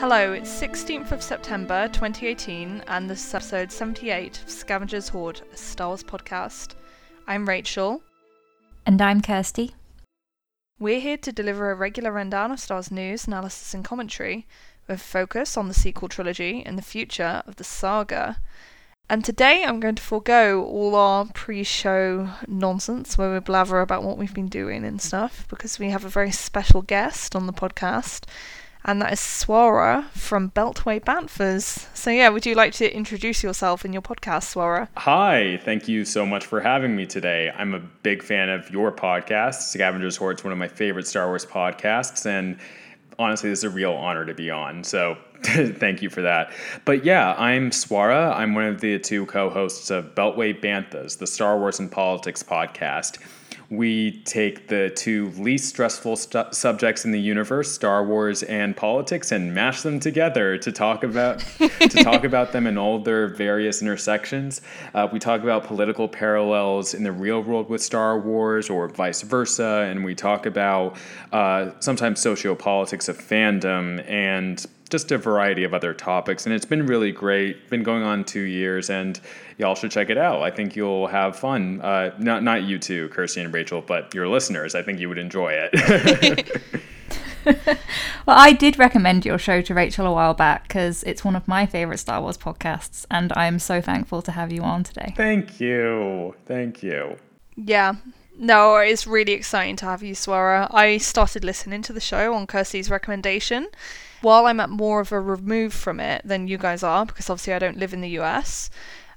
Hello, it's 16th of September 2018, and this is episode 78 of Scavengers Hoard, a Star Wars podcast. I'm Rachel. And I'm Kirsty. We're here to deliver a regular rundown of Star Wars news, analysis, and commentary, with focus on the sequel trilogy and the future of the saga. And today I'm going to forego all our pre show nonsense where we blather about what we've been doing and stuff because we have a very special guest on the podcast and that is Swara from Beltway Banthas. So, yeah, would you like to introduce yourself in your podcast, Swara? Hi, thank you so much for having me today. I'm a big fan of your podcast, Scavengers Hoard. It's one of my favorite Star Wars podcasts, and honestly, this is a real honor to be on. So, thank you for that. But yeah, I'm Swara. I'm one of the two co hosts of Beltway Banthas, the Star Wars and Politics podcast we take the two least stressful stu- subjects in the universe, Star Wars and politics, and mash them together to talk about to talk about them in all their various intersections. Uh, we talk about political parallels in the real world with Star Wars, or vice versa, and we talk about uh, sometimes sociopolitics of fandom and just a variety of other topics. And it's been really great. Been going on two years, and y'all should check it out. I think you'll have fun. Uh, not not you two, Kirsty and Rachel, but your listeners. I think you would enjoy it. well, I did recommend your show to Rachel a while back because it's one of my favorite Star Wars podcasts, and I'm so thankful to have you on today. Thank you. Thank you. Yeah. No, it's really exciting to have you, Swara. I started listening to the show on Kirsty's recommendation while I'm at more of a remove from it than you guys are, because obviously I don't live in the US,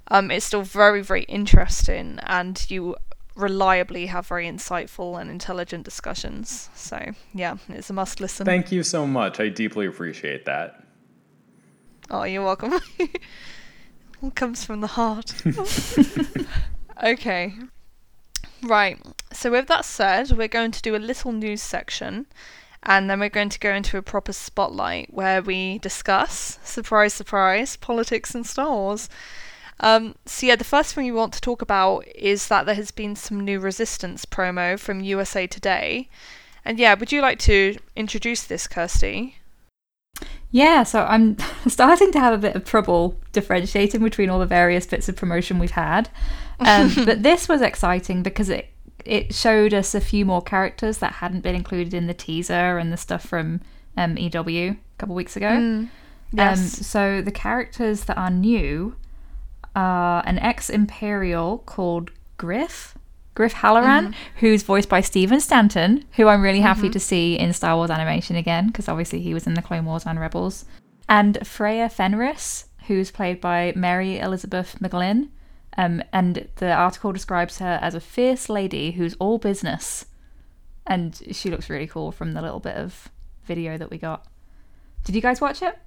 um, it's still very, very interesting, and you reliably have very insightful and intelligent discussions. So, yeah, it's a must listen. Thank you so much. I deeply appreciate that. Oh, you're welcome. it comes from the heart. okay. Right. So, with that said, we're going to do a little news section and then we're going to go into a proper spotlight where we discuss, surprise, surprise, politics and Star Wars. Um, so, yeah, the first thing we want to talk about is that there has been some new Resistance promo from USA Today. And yeah, would you like to introduce this, Kirsty? Yeah, so I'm starting to have a bit of trouble differentiating between all the various bits of promotion we've had. Um, but this was exciting because it it showed us a few more characters that hadn't been included in the teaser and the stuff from um, EW a couple weeks ago. Mm, um, yes. Um, so the characters that are new are an ex Imperial called Griff. Griff Halloran, mm-hmm. who's voiced by Stephen Stanton, who I'm really happy mm-hmm. to see in Star Wars animation again, because obviously he was in the Clone Wars and Rebels. And Freya Fenris, who's played by Mary Elizabeth McGlynn, um, and the article describes her as a fierce lady who's all business. And she looks really cool from the little bit of video that we got. Did you guys watch it?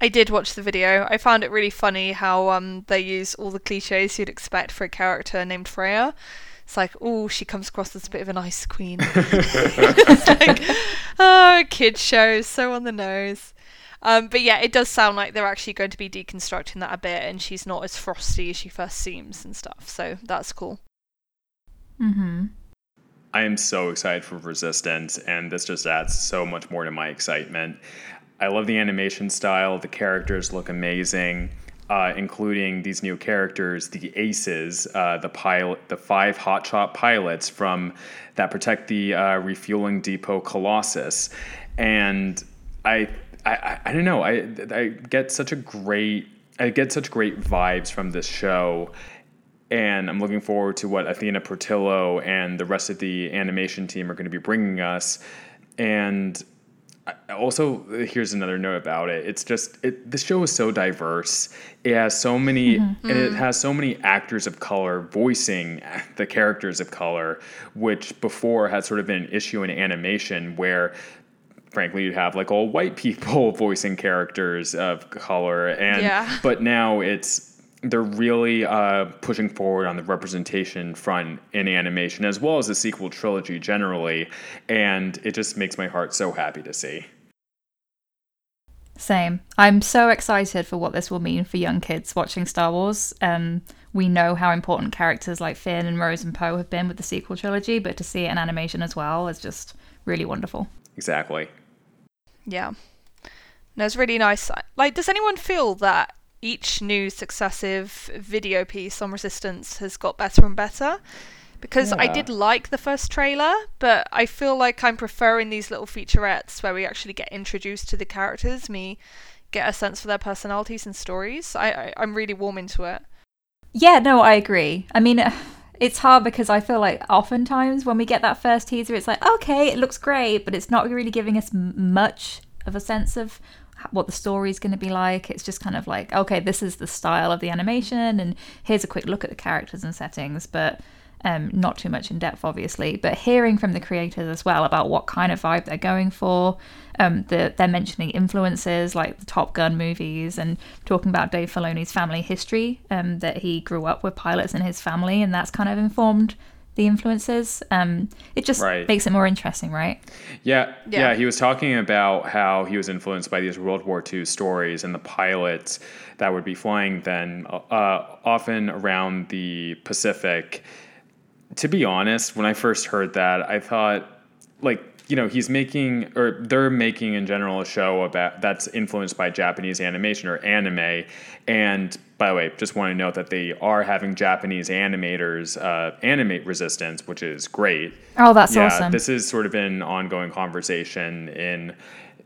I did watch the video. I found it really funny how um, they use all the cliches you'd expect for a character named Freya. It's like, oh, she comes across as a bit of an ice queen. it's like, oh, kid show, so on the nose. Um, but yeah, it does sound like they're actually going to be deconstructing that a bit, and she's not as frosty as she first seems and stuff. So that's cool. Mm-hmm. I am so excited for Resistance, and this just adds so much more to my excitement. I love the animation style. The characters look amazing. Uh, including these new characters, the Aces, uh, the pilot, the five hotshot pilots from that protect the uh, refueling depot Colossus, and I I, I, don't know. I I get such a great I get such great vibes from this show, and I'm looking forward to what Athena Portillo and the rest of the animation team are going to be bringing us. And also, here's another note about it. It's just it, the show is so diverse. It has so many, mm-hmm. and it has so many actors of color voicing the characters of color, which before had sort of been an issue in animation where frankly you'd have like all white people voicing characters of color. And yeah. but now it's they're really uh, pushing forward on the representation front in animation as well as the sequel trilogy generally. And it just makes my heart so happy to see. Same. I'm so excited for what this will mean for young kids watching star wars. Um, we know how important characters like finn and rose and poe have been with the sequel trilogy but to see it in animation as well is just really wonderful. Exactly yeah. No, it's really nice. Like, does anyone feel that each new successive video piece on Resistance has got better and better? Because I did like the first trailer, but I feel like I'm preferring these little featurettes where we actually get introduced to the characters, me get a sense for their personalities and stories. I, I I'm really warm into it. Yeah, no, I agree. I mean, it's hard because I feel like oftentimes when we get that first teaser, it's like, okay, it looks great, but it's not really giving us much of a sense of what the story is going to be like. It's just kind of like, okay, this is the style of the animation, and here's a quick look at the characters and settings, but um, not too much in depth, obviously. But hearing from the creators as well about what kind of vibe they're going for, um, the, they're mentioning influences like the Top Gun movies and talking about Dave Filoni's family history, um, that he grew up with pilots in his family, and that's kind of informed the influences. Um, it just Right. makes it more interesting, right? Yeah, yeah, Yeah. He was talking about how he was influenced by these World War II stories and the pilots that would be flying then, uh, often around the Pacific. To be honest, when I first heard that, I thought, like, you know, he's making, or they're making in general a show about that's influenced by Japanese animation or anime. And by the way, just want to note that they are having Japanese animators uh, animate Resistance, which is great Oh, that's yeah, awesome. this is sort of an ongoing conversation in,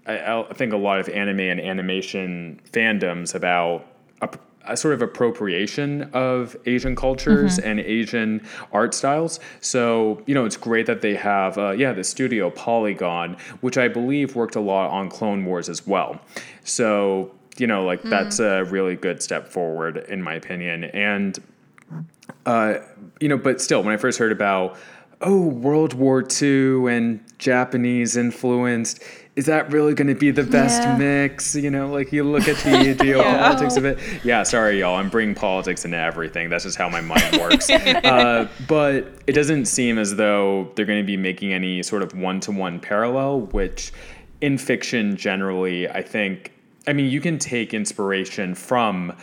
I, I think, a lot of anime and animation fandoms about a, a sort of appropriation of Asian cultures and Asian art styles. So, you know, it's great that they have, uh, yeah, the studio Polygon, which I believe worked a lot on Clone Wars as well. So, you know, like that's a really good step forward, in my opinion. And uh, you know, but still, when I first heard about, oh, World War II and Japanese influenced, is that really going to be the best Yeah. mix? You know, like you look at the geopolitics of it. Yeah, sorry, y'all. I'm bringing politics into everything. That's just how my mind works. uh, but it doesn't seem as though they're going to be making any sort of one to one parallel, which in fiction generally, I think, I mean, you can take inspiration from,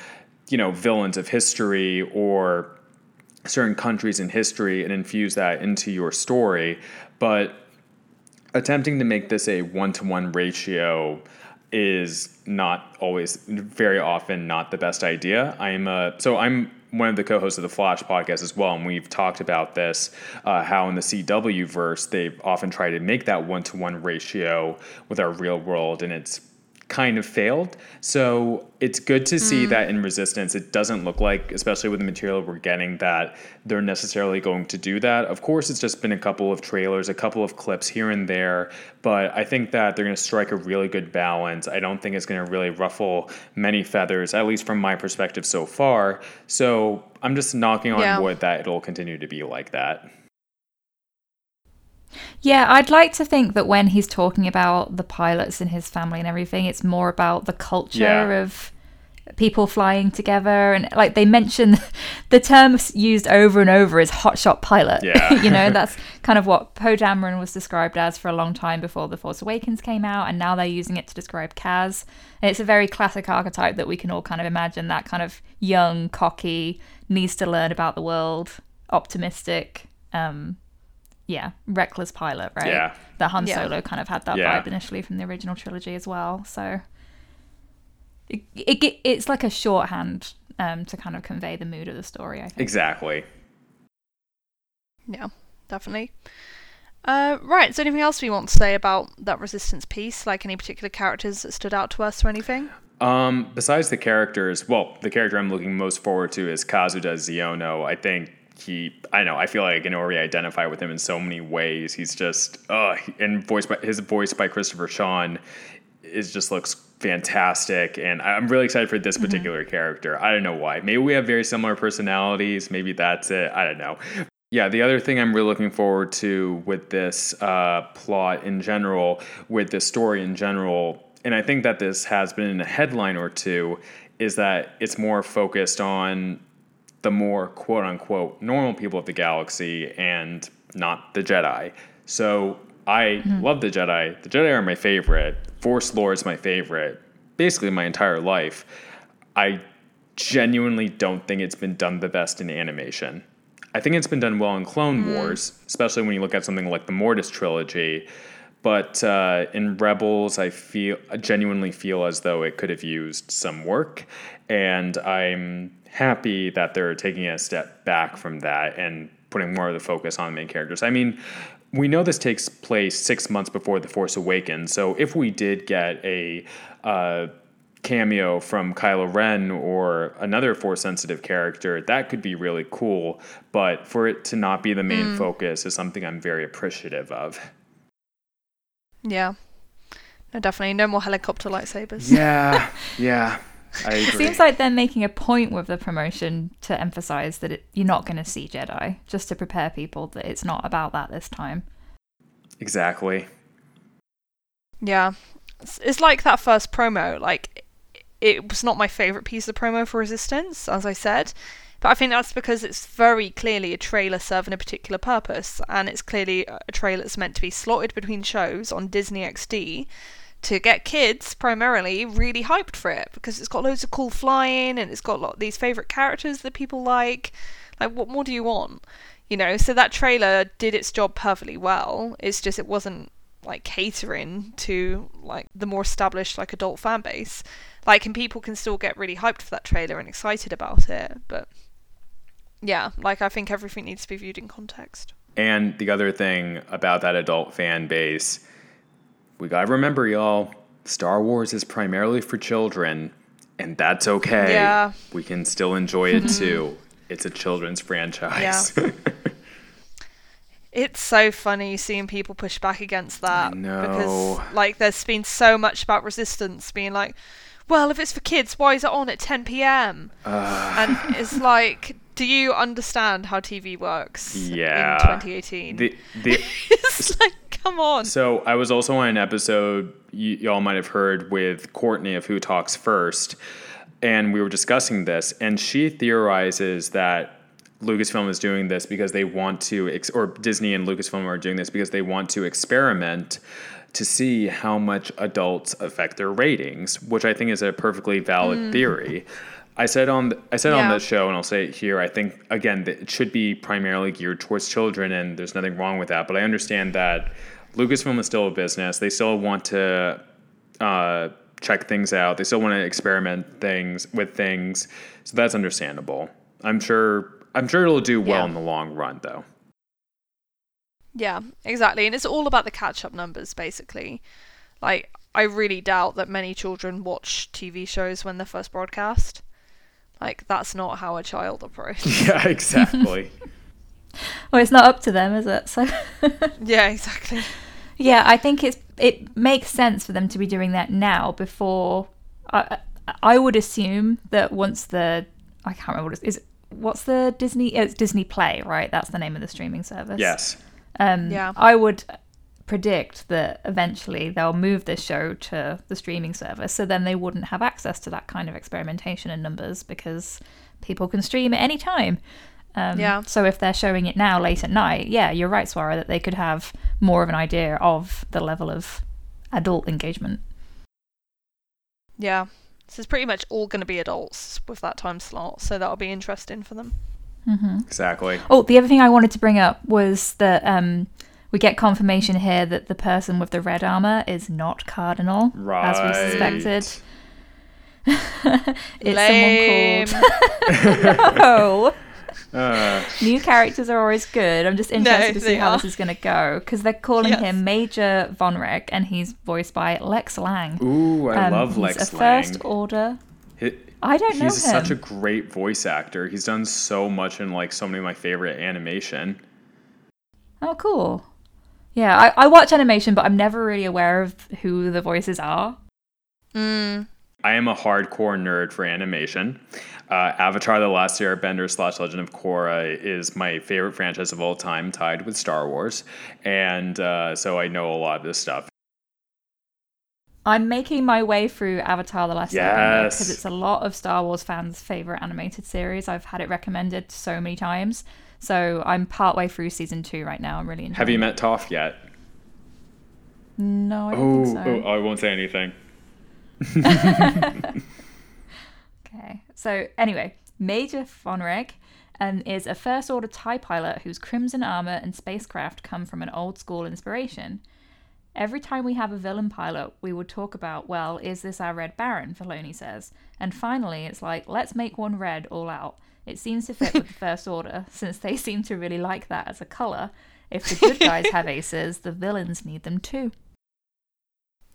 you know, villains of history or certain countries in history and infuse that into your story. But attempting to make this a one to one ratio is not always, very often, not the best idea. I'm uh, so I'm one of the co-hosts of the Flash podcast as well, and we've talked about this. Uh, how in the CW verse they've often tried to make that one to one ratio with our real world, and it's kind of failed. So it's good to see mm. that in Resistance, it doesn't look like, especially with the material we're getting, that they're necessarily going to do that. Of course, it's just been a couple of trailers, a couple of clips here and there, but I think that they're going to strike a really good balance. I don't think it's going to really ruffle many feathers, at least from my perspective so far. So I'm just knocking on Yeah. wood that it'll continue to be like that. Yeah, I'd like to think that when he's talking about the pilots and his family and everything, it's more about the culture Yeah. of people flying together and like they mention the term used over and over is hotshot pilot. Yeah. you know, that's kind of what Poe Dameron was described as for a long time before The Force Awakens came out, and now they're using it to describe Kaz. And it's a very classic archetype that we can all kind of imagine that kind of young, cocky, needs to learn about the world, optimistic, um, yeah, reckless pilot, right? Yeah. That Han Yeah. Solo kind of had that Yeah. vibe initially from the original trilogy as well. So it, it it's like a shorthand um, to kind of convey the mood of the story. I think. Exactly. Yeah, definitely. Uh, right, is there anything else we want to say about that resistance piece? Like any particular characters that stood out to us or anything? Um, besides the characters, well, the character I'm looking most forward to is Kazuda Xiono. I think he, I know, I feel like I can already identify with him in so many ways. He's just, uh, and voiced by his voice by Christopher Sean is just looks fantastic, and I'm really excited for this particular character. I don't know why. Maybe we have very similar personalities. Maybe that's it. I don't know. Yeah, the other thing I'm really looking forward to with this uh, plot in general, with this story in general, and I think that this has been in a headline or two, is that it's more focused on the more quote unquote normal people of the galaxy and not the Jedi. So I love the Jedi. The Jedi are my favorite. Force lore is my favorite. Basically, my entire life. I genuinely don't think it's been done the best in animation. I think it's been done well in Clone Wars, especially when you look at something like the Mortis trilogy. but uh, in Rebels, I feel I genuinely feel as though it could have used some work, and I'm happy that they're taking a step back from that and putting more of the focus on the main characters. I mean, we know this takes place six months before The Force Awakens, so if we did get a uh, cameo from Kylo Ren or another Force sensitive character, that could be really cool. But for it to not be the main mm. focus is something I'm very appreciative of. Yeah. No, definitely. No more helicopter lightsabers. Yeah. yeah. I agree. Seems like they're making a point with the promotion to emphasize that it, you're not going to see Jedi, just to prepare people that it's not about that this time. Exactly. Yeah. It's, it's like that first promo. Like, it was not my favorite piece of promo for Resistance, as I said. But I think that's because it's very clearly a trailer serving a particular purpose, and it's clearly a trailer that's meant to be slotted between shows on Disney XD to get kids primarily really hyped for it because it's got loads of cool flying and it's got lot these favorite characters that people like. Like, what more do you want? You know, so that trailer did its job perfectly well. It's just it wasn't like catering to like the more established like adult fan base. Like, and people can still get really hyped for that trailer and excited about it, but yeah, like I think everything needs to be viewed in context. And the other thing about that adult fan base we gotta remember, y'all, Star Wars is primarily for children, and that's okay. Yeah. We can still enjoy it too. It's a children's franchise. Yeah. it's so funny seeing people push back against that. Because, like, there's been so much about resistance being like, well, if it's for kids, why is it on at 10 p.m.? Uh, and it's like, do you understand how TV works yeah. in 2018? The, the, it's like, come on. So I was also on an episode y- y'all might have heard with Courtney of Who Talks First, and we were discussing this, and she theorizes that Lucasfilm is doing this because they want to, ex- or Disney and Lucasfilm are doing this because they want to experiment to see how much adults affect their ratings, which I think is a perfectly valid mm. theory. I said on the, I said yeah. on the show, and I'll say it here. I think again that it should be primarily geared towards children, and there's nothing wrong with that. But I understand that Lucasfilm is still a business. They still want to uh, check things out. They still want to experiment things with things. So that's understandable. I'm sure. I'm sure it'll do well yeah. in the long run, though. Yeah, exactly. And it's all about the catch-up numbers, basically. Like, I really doubt that many children watch TV shows when they're first broadcast. Like that's not how a child approaches. yeah, exactly. well, it's not up to them, is it? So Yeah, exactly. Yeah, I think it's it makes sense for them to be doing that now before I I would assume that once the I can't remember what it is what's the Disney it's Disney Play, right? That's the name of the streaming service. Yes. Um yeah. I would predict that eventually they'll move this show to the streaming service so then they wouldn't have access to that kind of experimentation and numbers because people can stream at any time um, yeah. So if they're showing it now late at night, yeah, you're right, Swara, that they could have more of an idea of the level of adult engagement. Yeah. This is pretty much all going to be adults with that time slot, so that'll be interesting for them. Mm-hmm. Exactly. Oh, the other thing I wanted to bring up was that um, we get confirmation here that the person with the red armor is not Cardinal, right. as we suspected. it's someone called. no. Uh. New characters are always good. I'm just interested no, to see how are. this is going to go because they're calling yes. him Major Von Vonreg, and he's voiced by Lex Lang. Ooh, I um, love Lex a Lang. First Order. I don't know He's such a great voice actor. He's done so much in like so many of my favorite animation. Oh, cool. Yeah, I, I watch animation, but I'm never really aware of who the voices are. Mm. I am a hardcore nerd for animation. Uh, Avatar: The Last Airbender slash Legend of Korra is my favorite franchise of all time, tied with Star Wars, and uh, so I know a lot of this stuff. I'm making my way through Avatar: The Last yes. Airbender because it's a lot of Star Wars fans' favorite animated series. I've had it recommended so many times, so I'm partway through season two right now. I'm really enjoying. Have you met Toph yet? No, I don't oh, think so. Oh, I won't say anything. okay. So anyway, Major Vonreg um, is a First Order TIE pilot whose crimson armor and spacecraft come from an old school inspiration. every time we have a villain pilot, we would talk about, well, is this our Red Baron? Filoni says. And finally, it's like, let's make one red all out. It seems to fit with the First Order, since they seem to really like that as a colour. If the good guys have aces, the villains need them too.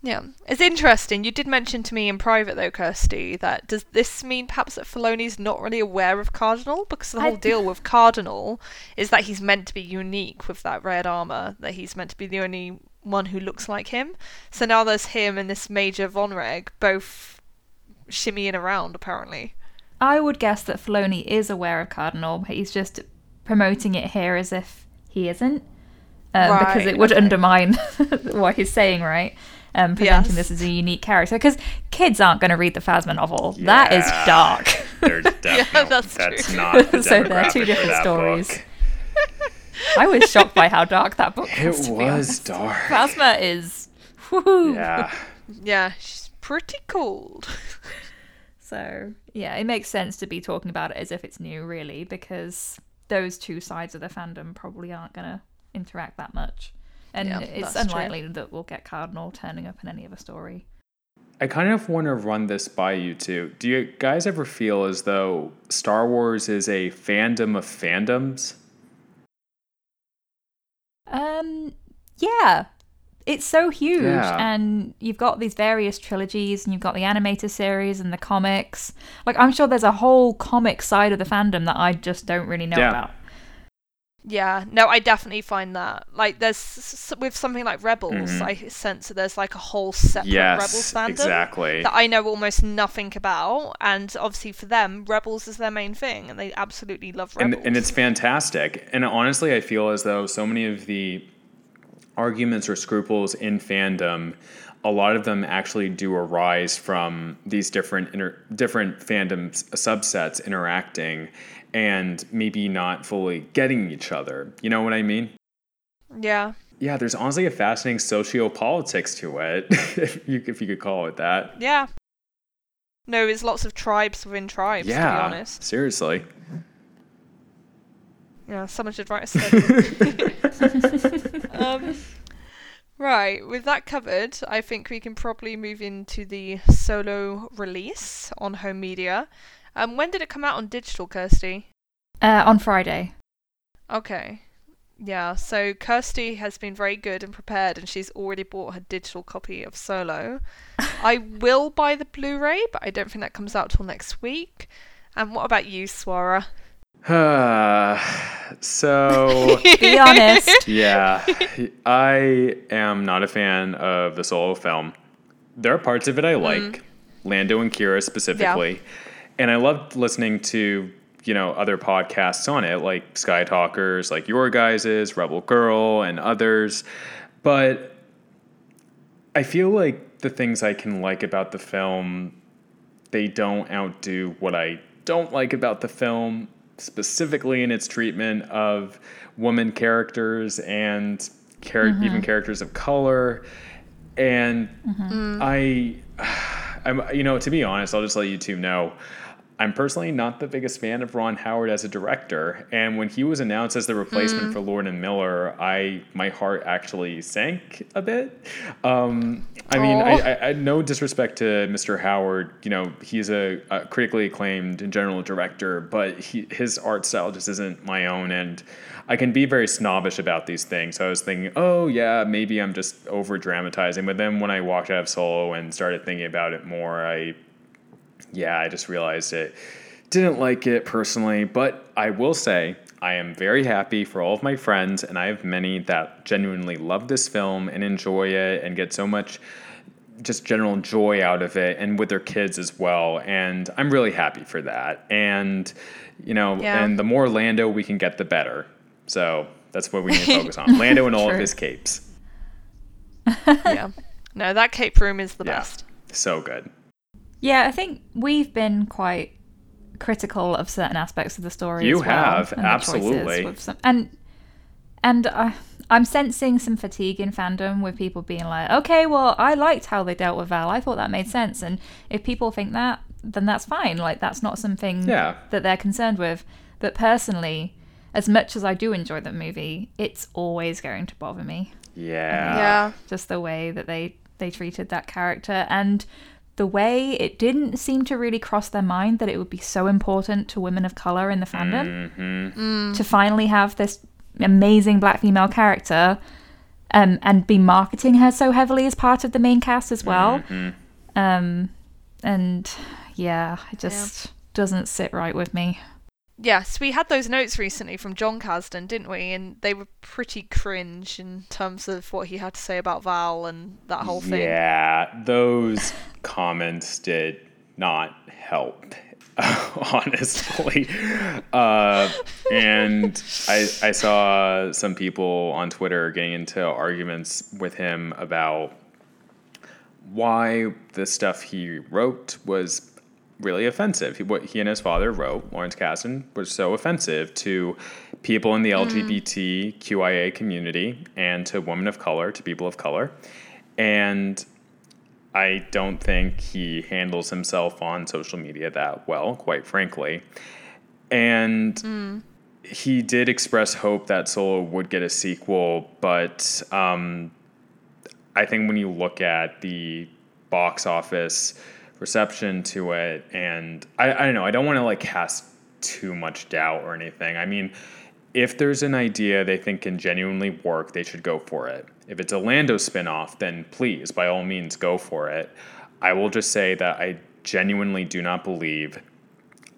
Yeah, it's interesting. You did mention to me in private, though, Kirsty, that does this mean perhaps that Filoni's not really aware of Cardinal? Because the whole I- deal with Cardinal is that he's meant to be unique with that red armor, that he's meant to be the only one who looks like him. So now there's him and this Major Vonreg both shimmying around, apparently. I would guess that Filoni is aware of Cardinal, but he's just promoting it here as if he isn't. Um, because it would okay. undermine what he's saying, right? Um, presenting Yes. this as a unique character. Because kids aren't going to read the Phasma novel. That is dark. There's definitely that's that's, true. not the So they're two different stories. book. I was shocked by how dark that book It was. to was honest. dark. Phasma is. Woohoo. Yeah. Yeah, she's pretty cold. So, yeah, it makes sense to be talking about it as if it's new, really, because those two sides of the fandom probably aren't going to interact that much. And Yeah, it's that's true. unlikely that we'll get Cardinal turning up in any other story. I kind of want to run this by you two. Do you guys ever feel as though Star Wars is a fandom of fandoms? Um, yeah, it's so huge, Yeah. and you've got these various trilogies, and you've got the animator series and the comics. Like, I'm sure there's a whole comic side of the fandom that I just don't really know Yeah. about. Yeah, no, I definitely find that. Like, there's with something like Rebels, Mhm. I sense that there's like a whole separate Rebels Yes, fandom exactly. that I know almost nothing about, and obviously for them, Rebels is their main thing, and they absolutely love and, Rebels. and it's fantastic. And honestly, I feel as though so many of the arguments or scruples in fandom, a lot of them actually do arise from these different inter- different fandoms subsets interacting and maybe not fully getting each other. You know what I mean? yeah, Yeah, there's honestly a fascinating sociopolitics to it, if you if you could call it that. yeah. No, it's lots of tribes within tribes. To be yeah, honest, seriously. Yeah, someone should write a study. um, right, with that covered, I think we can probably move into the solo release on home media. Um, when did it come out on digital, Kirsty? Uh, on Friday. Okay. Yeah, so Kirsty has been very good and prepared, and she's already bought her digital copy of Solo. I will buy the Blu ray, but I don't think that comes out till next week. And what about you, Swara? so Be honest. yeah, I am not a fan of the solo film. There are parts of it I mm-hmm. like, Lando and Qi'ra specifically, and I loved listening to you know other podcasts on it, like Skytalkers, like your guys's, Rebel Girl, and others. But I feel like the things I can like about the film, they don't outdo what I don't like about the film, specifically in its treatment of woman characters and char- even mm-hmm. characters of color. And mm-hmm. I, I'm, you know, to be honest, I'll just let you two know. I'm personally not the biggest fan of Ron Howard as a director, and when he was announced as the replacement for Lord and Miller, I my heart actually sank a bit. Um, I mean, I, I, I no disrespect to Mr. Howard, you know, he's a, a critically acclaimed and general director, but he, his art style just isn't my own, and I can be very snobbish about these things. So I was thinking, oh yeah, maybe I'm just over dramatizing. But then when I walked out of Solo and started thinking about it more, I yeah, I just realized it. Didn't like it personally, but I will say I am very happy for all of my friends, and I have many that genuinely love this film and enjoy it and get so much just general joy out of it and with their kids as well. And I'm really happy for that. And, you know, Yeah. and the more Lando we can get, the better. So that's what we need to focus on Lando and all of his capes. yeah. No, that cape room is the Yeah. best. So good. Yeah, I think we've been quite critical of certain aspects of the story. You as well, have, and absolutely. some- and and uh, I'm sensing some fatigue in fandom with people being like, "Okay, well, I liked how they dealt with Val. I thought that made sense." And if people think that, then that's fine. Like that's not something Yeah. that they're concerned with. But personally, as much as I do enjoy the movie, it's always going to bother me. Yeah. Yeah. just the way that they they treated that character and the way it didn't seem to really cross their mind that it would be so important to women of color in the fandom hmm to finally have this amazing black female character um, and be marketing her so heavily as part of the main cast as well. Mhm. um, and yeah it just doesn't sit right with me Yes, we had those notes recently from Jon Kasdan, didn't we? And they were pretty cringe in terms of what he had to say about Val and that whole thing. Yeah, those comments did not help, honestly. Uh, and I, I saw some people on Twitter getting into arguments with him about why the stuff he wrote was really offensive. He, what he and his father wrote, Lawrence Kasdan, was so offensive to people in the LGBTQIA community and to women of color, to people of color. And I don't think he handles himself on social media that well, quite frankly. And he did express hope that Solo would get a sequel, but um, I think when you look at the box office reception to it, and I, I don't know, I don't want to like cast too much doubt or anything. I mean, if there's an idea they think can genuinely work, they should go for it. If it's a Lando spinoff, then please, by all means, go for it. I will just say that I genuinely do not believe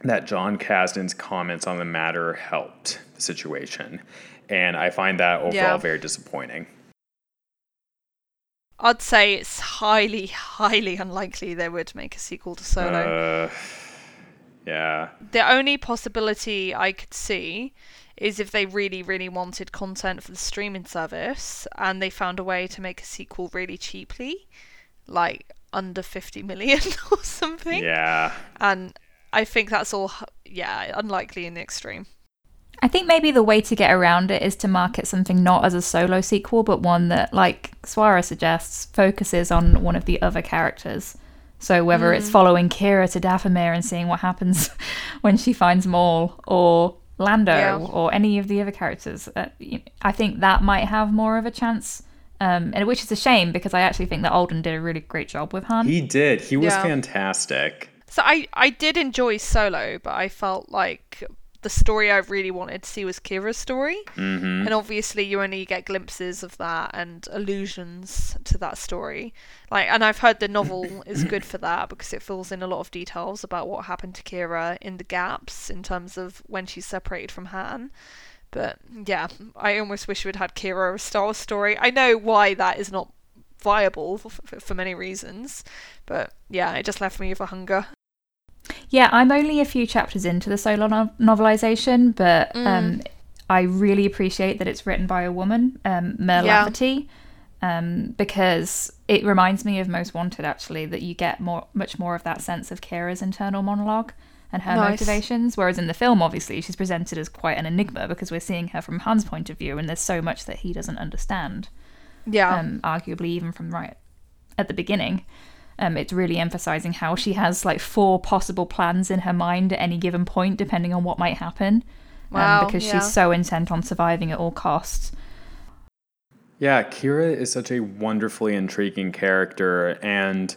that Jon Kasdan's comments on the matter helped the situation. And I find that overall Yeah. very disappointing. I'd say it's highly, highly unlikely they would make a sequel to Solo. Uh, yeah. the only possibility I could see is if they really, really wanted content for the streaming service and they found a way to make a sequel really cheaply, like under 50 million or something. Yeah. And I think that's all, yeah, unlikely in the extreme. I think maybe the way to get around it is to market something not as a solo sequel, but one that, like Swara suggests, focuses on one of the other characters. So whether it's following Qi'ra to Dathomir and seeing what happens when she finds Maul, or Lando, Yeah. or any of the other characters, uh, I think that might have more of a chance. Um, and which is a shame because I actually think that Alden did a really great job with Han. He did. He was Yeah. fantastic. So I, I did enjoy Solo, but I felt like the story I really wanted to see was Qi'ra's story. hmm and obviously you only get glimpses of that and allusions to that story. Like and i've heard the novel is good for that because it fills in a lot of details about what happened to Qi'ra in the gaps in terms of when she's separated from han. But yeah i almost wish we'd had Qi'ra a star wars story. I know why that is not viable for, for, for many reasons. But yeah it just left me with a hunger Yeah, I'm only a few chapters into the solo no- novelization, but Mm. um, I really appreciate that it's written by a woman, um, Mur Yeah. Lafferty, um, because it reminds me of Most Wanted, actually, that you get more, much more of that sense of Qi'ra's internal monologue and her Nice. motivations. Whereas in the film, obviously, she's presented as quite an enigma because we're seeing her from Han's point of view, and there's so much that he doesn't understand yeah um, arguably even from right at the beginning. Um, it's really emphasizing how she has like four possible plans in her mind at any given point, depending on what might happen. Wow, um, because yeah. she's so intent on surviving at all costs. Yeah, Qi'ra is such a wonderfully intriguing character, and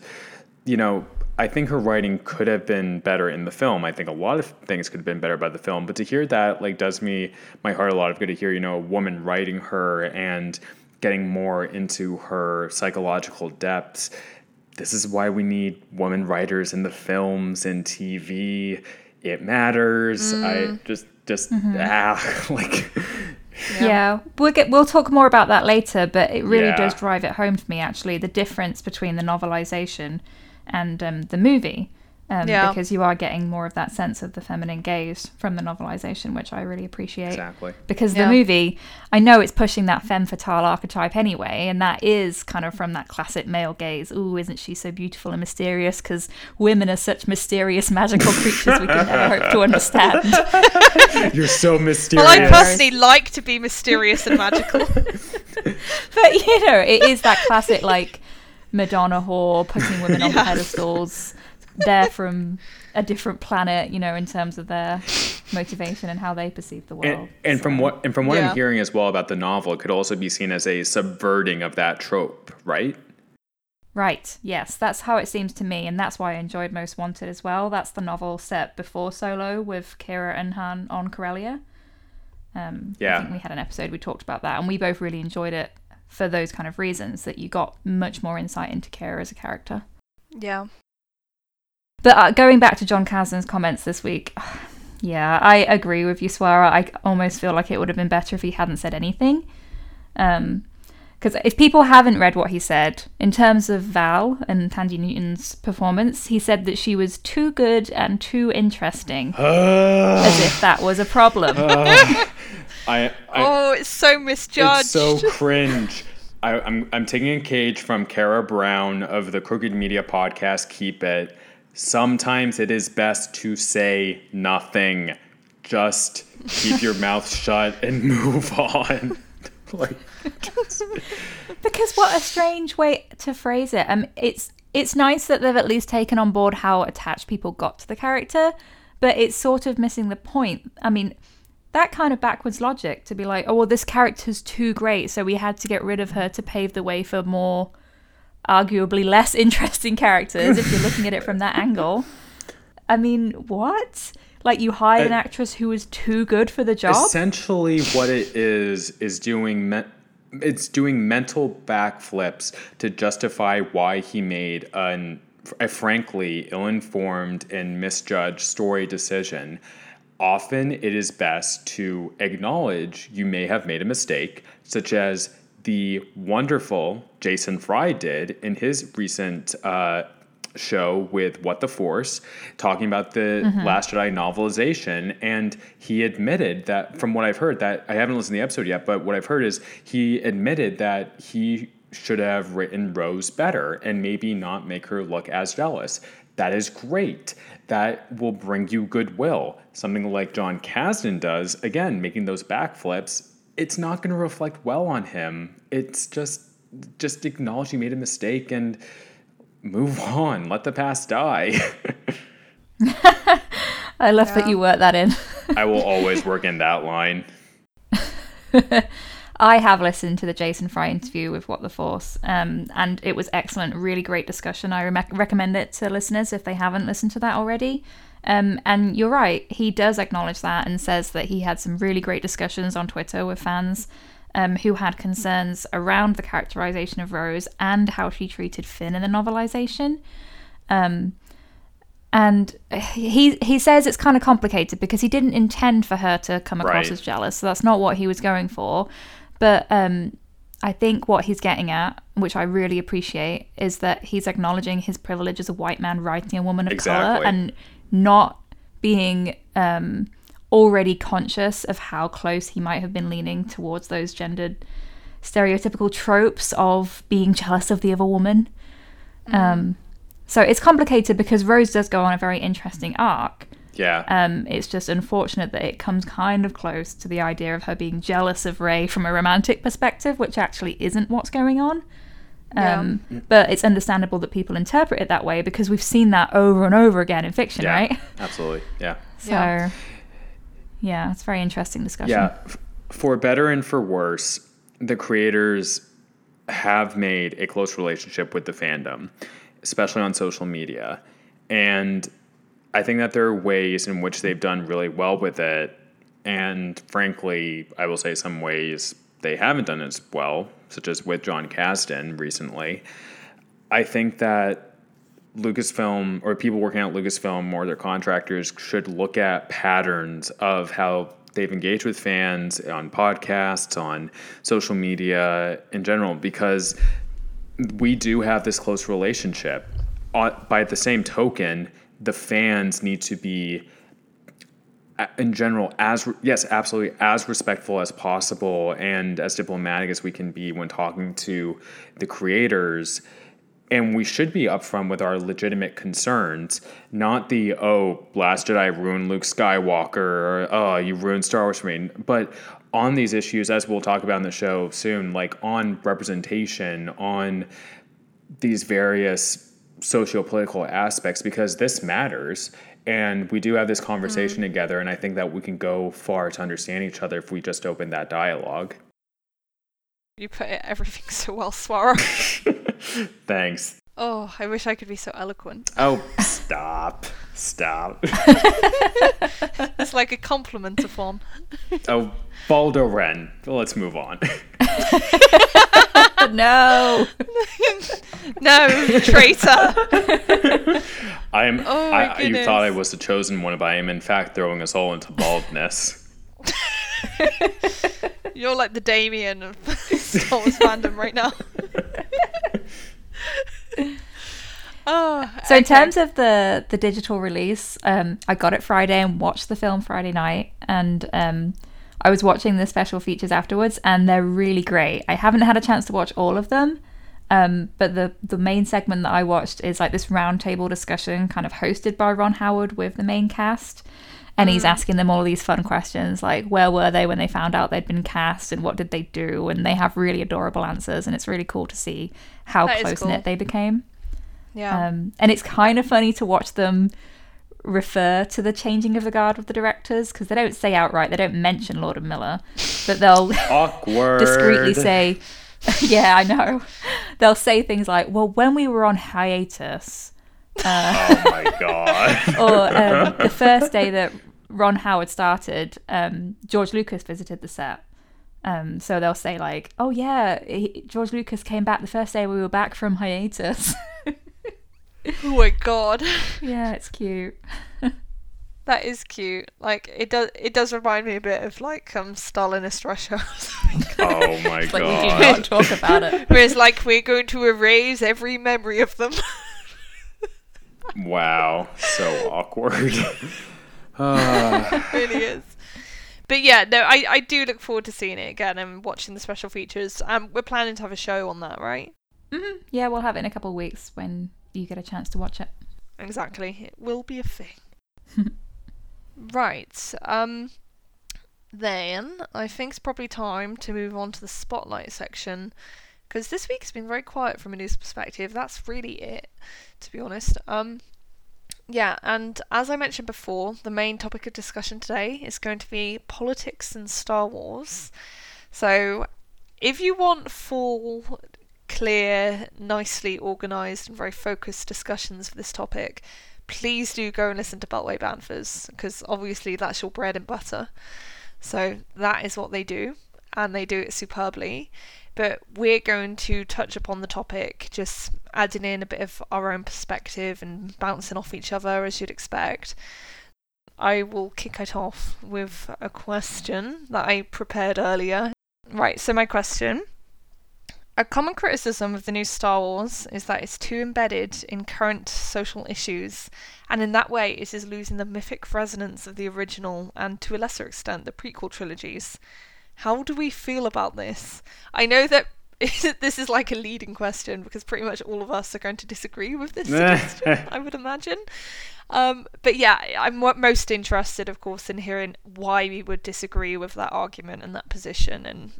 you know, I think her writing could have been better in the film. I think a lot of things could have been better about the film, but to hear that like does me my heart a lot of good to hear. You know, a woman writing her and getting more into her psychological depths. This is why we need women writers in the films and TV. It matters. I just just ah like Yeah, we'll get we'll talk more about that later, but it really Yeah. does drive it home for me actually the difference between the novelization and um, the movie. Um, Yeah. Because you are getting more of that sense of the feminine gaze from the novelization, which I really appreciate. exactly. because Yeah. the movie i know it's pushing that femme fatale archetype anyway and that is kind of from that classic male gaze ooh isn't she so beautiful and mysterious because women are such mysterious magical creatures we can never hope to understand You're so mysterious. well i personally like to be mysterious and magical but you know it is that classic like madonna whore putting women on pedestals they're from a different planet you know in terms of their motivation and how they perceive the world. And, and from what and from what Yeah. I'm hearing as well about the novel, it could also be seen as a subverting of that trope, right? Right, yes, that's how it seems to me, and that's why I enjoyed Most Wanted as well. That's the novel set before Solo with Qi'ra and Han on Corellia. Um, Yeah. I think we had an episode we talked about that, and we both really enjoyed it for those kind of reasons that you got much more insight into Qi'ra as a character. Yeah. But uh, going back to Jon Kasdan's comments this week, yeah, I agree with you, Swara. I almost feel like it would have been better if he hadn't said anything. Um, because if people haven't read what he said, in terms of Val and Thandie Newton's performance, he said that she was too good and too interesting, ah. as if that was a problem. Ah. I, I oh, it's so misjudged. It's so cringe. I, I'm I'm taking a cage from Kara Brown of the Crooked Media podcast. Keep it. Sometimes it is best to say nothing. Just keep your mouth shut and move on. like, Because what a strange way to phrase it. Um, it's it's nice that they've at least taken on board how attached people got to the character, but it's sort of missing the point. I mean, that kind of backwards logic to be like, oh well, this character's too great, so we had to get rid of her to pave the way for more, arguably less interesting characters. if you're looking at it from that angle, I mean, what? Like you hired an Uh, actress who was too good for the job? Essentially, what it is is doing me- it's doing mental backflips to justify why he made an, a frankly ill-informed and misjudged story decision. Often, it is best to acknowledge you may have made a mistake, such as the wonderful Jason Fry did in his recent uh, show with What the Force, talking about the Last Jedi novelization, and he admitted that, from what I've heard, that I haven't listened to the episode yet, but what I've heard is he admitted that he should have written Rose better and maybe not make her look as jealous. That is great. That will bring you goodwill. Something like Jon Kasdan does, again, making those backflips, it's not going to reflect well on him. It's just just acknowledge you made a mistake and move on. Let the past die. I love that you work that in. I will always work in that line. I have listened to the Jason Fry interview with What the Force, um, and it was excellent. Really great discussion. I re- recommend it to listeners if they haven't listened to that already. Um, and you're right, he does acknowledge that and says that he had some really great discussions on Twitter with fans um, who had concerns around the characterization of Rose and how she treated Finn in the novelization. Um, and he he says it's kind of complicated because he didn't intend for her to come across Right. as jealous. So that's not what he was going for. But um, I think what he's getting at, which I really appreciate, is that he's acknowledging his privilege as a white man writing a woman of color and not being um, already conscious of how close he might have been leaning towards those gendered stereotypical tropes of being jealous of the other woman. Um, so it's complicated because Rose does go on a very interesting arc. Yeah. Um, it's just unfortunate that it comes kind of close to the idea of her being jealous of Rey from a romantic perspective, which actually isn't what's going on. Yeah. Um, But it's understandable that people interpret it that way because we've seen that over and over again in fiction, yeah. right? Absolutely. Yeah. So, Yeah. yeah, it's a very interesting discussion. Yeah. For better and for worse, the creators have made a close relationship with the fandom, especially on social media. And I think that there are ways in which they've done really well with it. And frankly, I will say some ways they haven't done as well, such as with Jon Kasdan recently. I think that Lucasfilm or people working at Lucasfilm or their contractors should look at patterns of how they've engaged with fans on podcasts, on social media in general, because we do have this close relationship. Uh, By the same token, the fans need to be in general as yes absolutely as respectful as possible and as diplomatic as we can be when talking to the creators. And we should be upfront with our legitimate concerns not the oh last jedi ruined luke skywalker or oh you ruined star wars for me. But on these issues as we'll talk about in the show soon like on representation on these various socio-political aspects because this matters And we do have this conversation mm. together, and I think that we can go far to understand each other if we just open that dialogue. You put everything so well, Swara. Thanks. Oh, I wish I could be so eloquent. Oh, stop. stop. it's like a compliment to Fawn. oh, Baldo Ren. Let's move on. no. no, traitor. I am. Oh I, you thought I was the chosen one, but I am in fact throwing us all into baldness. You're like the Damien of Star Wars fandom right now. oh, so okay. in terms of the the digital release, um, I got it Friday and watched the film Friday night, and um, I was watching the special features afterwards, and they're really great. I haven't had a chance to watch all of them, um, but the the main segment that I watched is like this roundtable discussion, kind of hosted by Ron Howard with the main cast, and he's mm. asking them all these fun questions like where were they when they found out they'd been cast and what did they do, and they have really adorable answers, and it's really cool to see how close knit cool. they became. Yeah, um, and it's kind of funny to watch them refer to the changing of the guard with the directors because they don't say outright, they don't mention Lord and Miller, but they'll discreetly say, "Yeah, I know." They'll say things like, "Well, when we were on hiatus." Uh, oh my god! or um, the first day that Ron Howard started, um, George Lucas visited the set. Um, so they'll say like, "Oh yeah, he, George Lucas came back the first day we were back from hiatus." oh my god. Yeah, it's cute. that is cute. Like it does. It does remind me a bit of like um Stalinist Russia. oh my god! Like we do not talk about it. Whereas like we're going to erase every memory of them. wow, so awkward. It really is. But yeah, no, I, I do look forward to seeing it again and watching the special features. Um, we're planning to have a show on that, right? Mm-hmm. Yeah, we'll have it in a couple of weeks when you get a chance to watch it. Exactly. It will be a thing. right. Um then I think it's probably time to move on to the spotlight section because this week's been very quiet from a news perspective. That's really it, to be honest. Um yeah, and as I mentioned before, the main topic of discussion today is going to be politics and Star Wars. So, if you want full clear, nicely organised, and very focused discussions for this topic, please do go and listen to Beltway Banthas because obviously that's your bread and butter. So that is what they do, and they do it superbly. But we're going to touch upon the topic, just adding in a bit of our own perspective and bouncing off each other as you'd expect. I will kick it off with a question that I prepared earlier. Right, so my question a common criticism of the new Star Wars is that it's too embedded in current social issues, and in that way it is losing the mythic resonance of the original and, to a lesser extent, the prequel trilogies. How do we feel about this? I know that this is like a leading question because pretty much all of us are going to disagree with this suggestion, I would imagine. Um, but yeah, I'm most interested, of course, in hearing why we would disagree with that argument and that position. And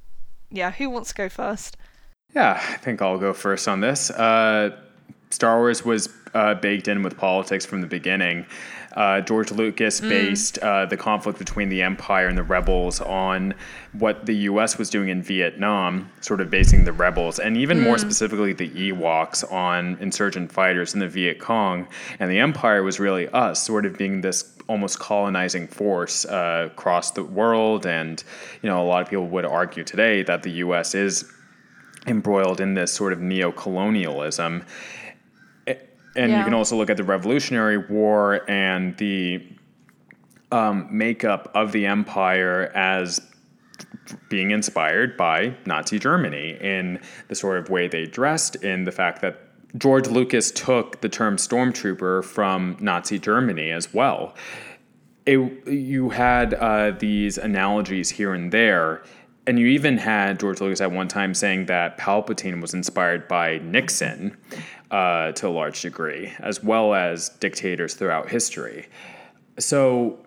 yeah, who wants to go first? Yeah, I think I'll go first on this. Uh, Star Wars was uh, baked in with politics from the beginning. Uh, George Lucas mm. based uh, the conflict between the Empire and the rebels on what the U.S. was doing in Vietnam, sort of basing the rebels, and even mm. more specifically the Ewoks on insurgent fighters in the Viet Cong. And the Empire was really us, sort of being this almost colonizing force uh, across the world. And you know, a lot of people would argue today that the U.S. is embroiled in this sort of neo-colonialism. And yeah. you can also look at the Revolutionary War and the um, makeup of the empire as being inspired by Nazi Germany in the sort of way they dressed, in the fact that George Lucas took the term stormtrooper from Nazi Germany as well. It, you had uh, these analogies here and there and you even had George Lucas at one time saying that Palpatine was inspired by Nixon uh, to a large degree, as well as dictators throughout history. So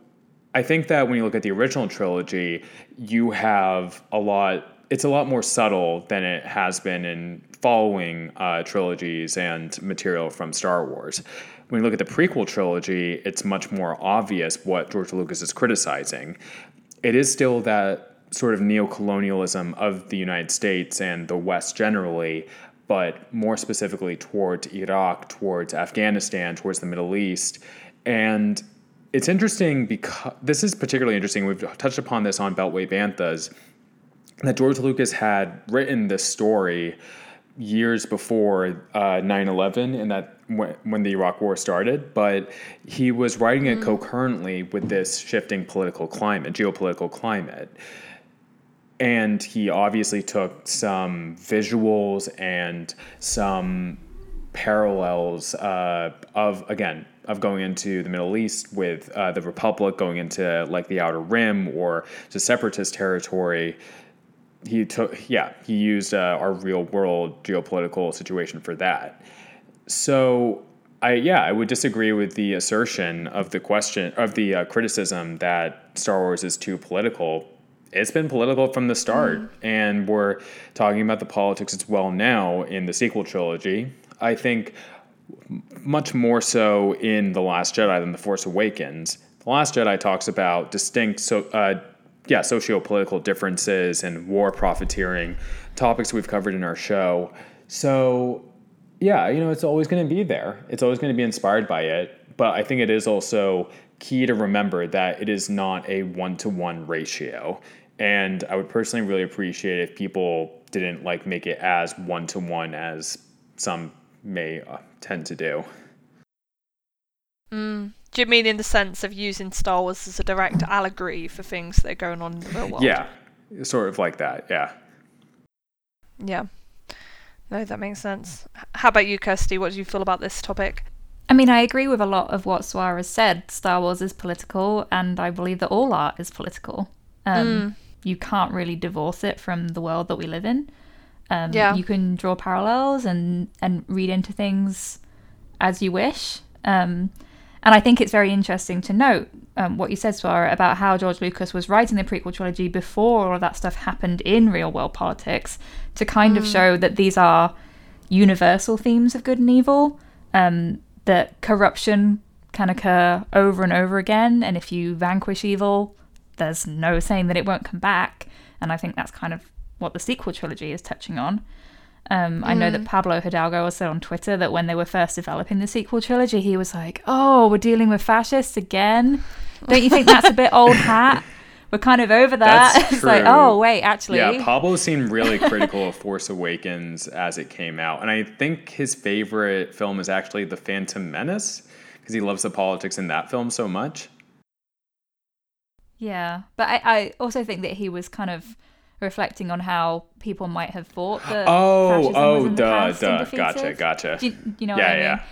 I think that when you look at the original trilogy, you have a lot, it's a lot more subtle than it has been in following uh, trilogies and material from Star Wars. when you look at the prequel trilogy, it's much more obvious what George Lucas is criticizing. It is still that sort of neocolonialism of the United States and the West generally, but more specifically towards Iraq, towards Afghanistan, towards the Middle East. And it's interesting because this is particularly interesting. We've touched upon this on Beltway Banthas that George Lucas had written this story years before uh, 9-11 and that when, when the Iraq war started, but he was writing it mm. concurrently with this shifting political climate, geopolitical climate. And he obviously took some visuals and some parallels uh, of, again, of going into the Middle East with uh, the Republic, going into like the Outer Rim or to separatist territory. He took yeah he used uh, our real world geopolitical situation for that. So i yeah i would disagree with the assertion of the question of the uh, criticism that star wars is too political it's been political from the start mm. and we're talking about the politics as well now in the sequel trilogy i think much more so in the last jedi than the force awakens the last jedi talks about distinct so uh, yeah, socio-political differences and war profiteering, topics we've covered in our show. So, yeah, you know, it's always going to be there. It's always going to be inspired by it. But I think it is also key to remember that it is not a one to one ratio. And I would personally really appreciate if people didn't like make it as one to one as some may uh, tend to do. Mm. Do you mean in the sense of using Star Wars as a direct allegory for things that are going on in the real world? Yeah, sort of like that. Yeah. Yeah. No, that makes sense. How about you, Kirsty? What do you feel about this topic? I mean, I agree with a lot of what has said. Star Wars is political, and I believe that all art is political. Um, mm. You can't really divorce it from the world that we live in. Um, yeah. You can draw parallels and, and read into things as you wish. Um, and I think it's very interesting to note um, what you said, Swara, about how George Lucas was writing the prequel trilogy before all of that stuff happened in real world politics to kind mm. of show that these are universal themes of good and evil, um, that corruption can occur over and over again. And if you vanquish evil, there's no saying that it won't come back. And I think that's kind of what the sequel trilogy is touching on. Um, mm. I know that mm. Pablo Hidalgo said on Twitter that when they were first developing the sequel trilogy, he was like, "Oh, we're dealing with fascists again. Don't you think that's a bit old hat? We're kind of over that." That's it's like, "Oh, wait, actually." Yeah, Pablo seemed really critical of Force Awakens as it came out, and I think his favorite film is actually The Phantom Menace because he loves the politics in that film so much. Yeah, but I, I also think that he was kind of reflecting on how people might have thought that oh oh duh duh gotcha gotcha Do you, you, know yeah I mean? yeah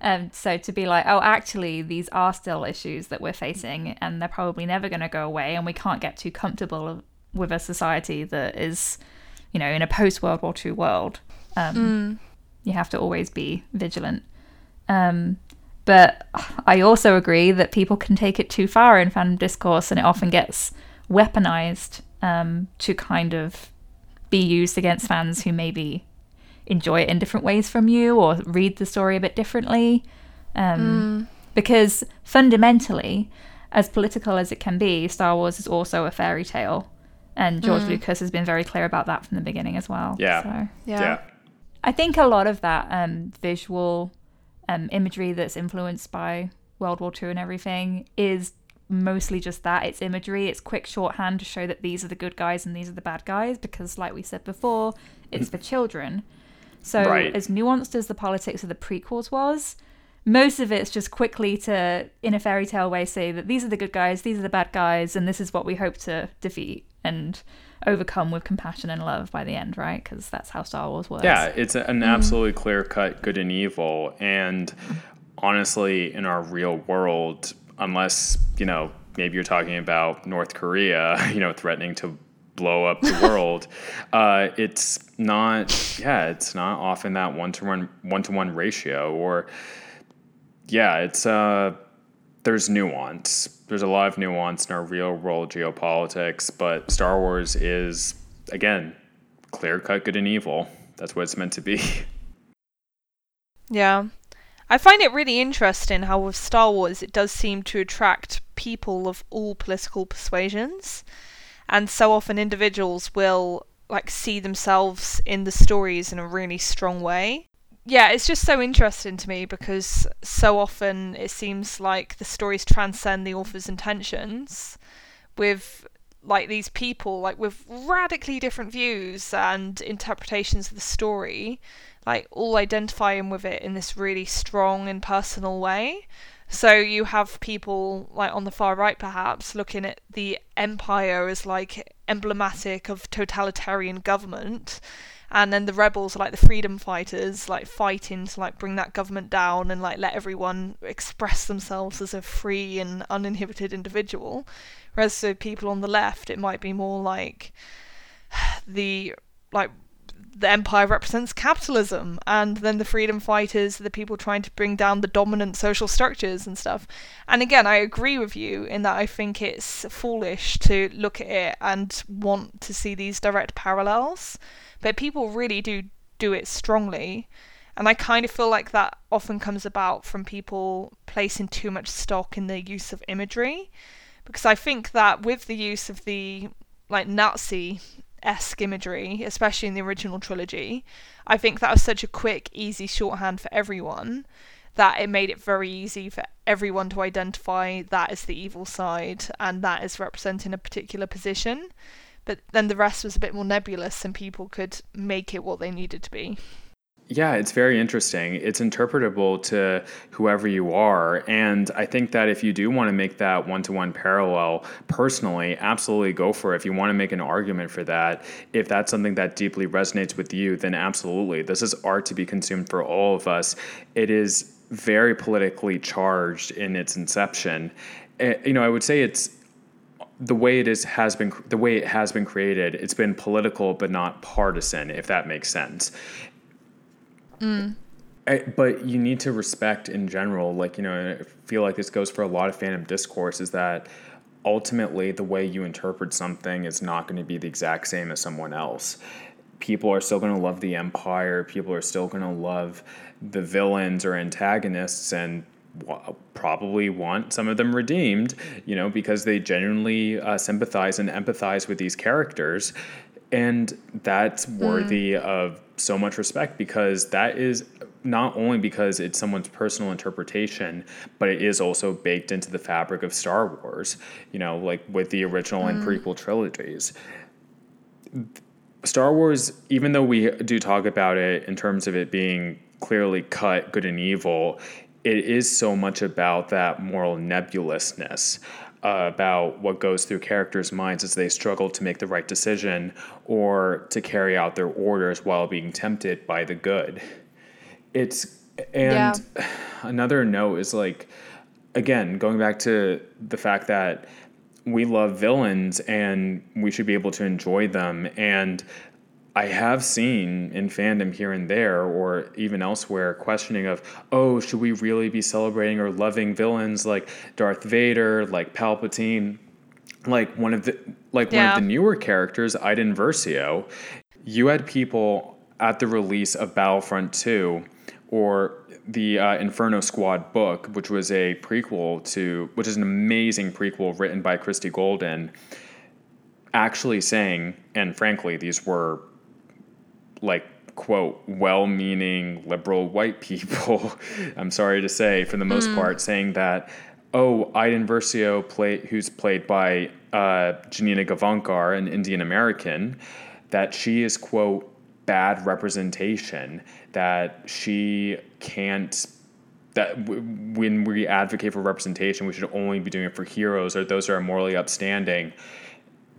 um, so to be like oh actually these are still issues that we're facing and they're probably never going to go away and we can't get too comfortable with a society that is you know in a post World War II world. Um, mm. you have to always be vigilant. Um, but I also agree that people can take it too far in fandom discourse and it often gets weaponized um, to kind of be used against fans who maybe enjoy it in different ways from you or read the story a bit differently. Um, mm. Because fundamentally, as political as it can be, Star Wars is also a fairy tale. And George mm. Lucas has been very clear about that from the beginning as well. Yeah. So, yeah. yeah. I think a lot of that um, visual um, imagery that's influenced by World War II and everything is mostly just that. It's imagery, it's quick shorthand to show that these are the good guys and these are the bad guys, because, like we said before, it's for children. So, right. as nuanced as the politics of the prequels was, most of it's just quickly to, in a fairy tale way, say that these are the good guys, these are the bad guys, and this is what we hope to defeat and overcome with compassion and love by the end, right? Because that's how Star Wars works. Yeah, it's an absolutely mm. clear cut good and evil. And honestly, in our real world, unless you know maybe you're talking about North Korea, you know, threatening to blow up the world. uh, it's not, yeah, it's not often that one to one one to one ratio, or yeah, it's uh, there's nuance. There's a lot of nuance in our real world geopolitics, but Star Wars is again clear cut good and evil. That's what it's meant to be. Yeah. I find it really interesting how with Star Wars it does seem to attract people of all political persuasions, and so often individuals will like see themselves in the stories in a really strong way. Yeah, it's just so interesting to me because so often it seems like the stories transcend the author's intentions with like these people like with radically different views and interpretations of the story like all identifying with it in this really strong and personal way so you have people like on the far right perhaps looking at the empire as like emblematic of totalitarian government. And then the rebels are like the freedom fighters like fighting to like bring that government down and like let everyone express themselves as a free and uninhibited individual. Whereas the people on the left it might be more like the like the empire represents capitalism and then the freedom fighters the people trying to bring down the dominant social structures and stuff. And again i agree with you in that i think it's foolish to look at it and want to see these direct parallels but people really do do it strongly. And i kind of feel like that often comes about from people placing too much stock in the use of imagery because i think that with the use of the like nazi esque imagery, especially in the original trilogy. I think that was such a quick, easy shorthand for everyone that it made it very easy for everyone to identify that as the evil side and that is representing a particular position. But then the rest was a bit more nebulous and people could make it what they needed to be. Yeah, it's very interesting. It's interpretable to whoever you are. And I think that if you do want to make that one to one parallel personally, absolutely go for it. If you want to make an argument for that, if that's something that deeply resonates with you, then absolutely. This is art to be consumed for all of us. It is very politically charged in its inception. Eh, you know, I would say it's the way it is has been the way it has been created it's been political but not partisan if that makes sense Mm. I, but you need to respect in general, like, you know, I feel like this goes for a lot of fandom discourse is that ultimately the way you interpret something is not going to be the exact same as someone else. People are still going to love the Empire, people are still going to love the villains or antagonists, and probably want some of them redeemed, you know, because they genuinely uh, sympathize and empathize with these characters. And that's worthy mm. of so much respect because that is not only because it's someone's personal interpretation, but it is also baked into the fabric of Star Wars, you know, like with the original mm. and prequel trilogies. Star Wars, even though we do talk about it in terms of it being clearly cut good and evil, it is so much about that moral nebulousness uh, about what goes through characters' minds as they struggle to make the right decision or to carry out their orders while being tempted by the good. It's and yeah. another note is like again going back to the fact that we love villains and we should be able to enjoy them and I have seen in fandom here and there, or even elsewhere, questioning of, oh, should we really be celebrating or loving villains like Darth Vader, like Palpatine, like one of the like yeah. one of the newer characters, Iden Versio. You had people at the release of Battlefront 2 or the uh, Inferno Squad book, which was a prequel to, which is an amazing prequel written by Christie Golden, actually saying, and frankly, these were like quote well-meaning liberal white people i'm sorry to say for the most mm. part saying that oh iden versio play, who's played by uh, janina gavankar an indian american that she is quote bad representation that she can't that w- when we advocate for representation we should only be doing it for heroes or those who are morally upstanding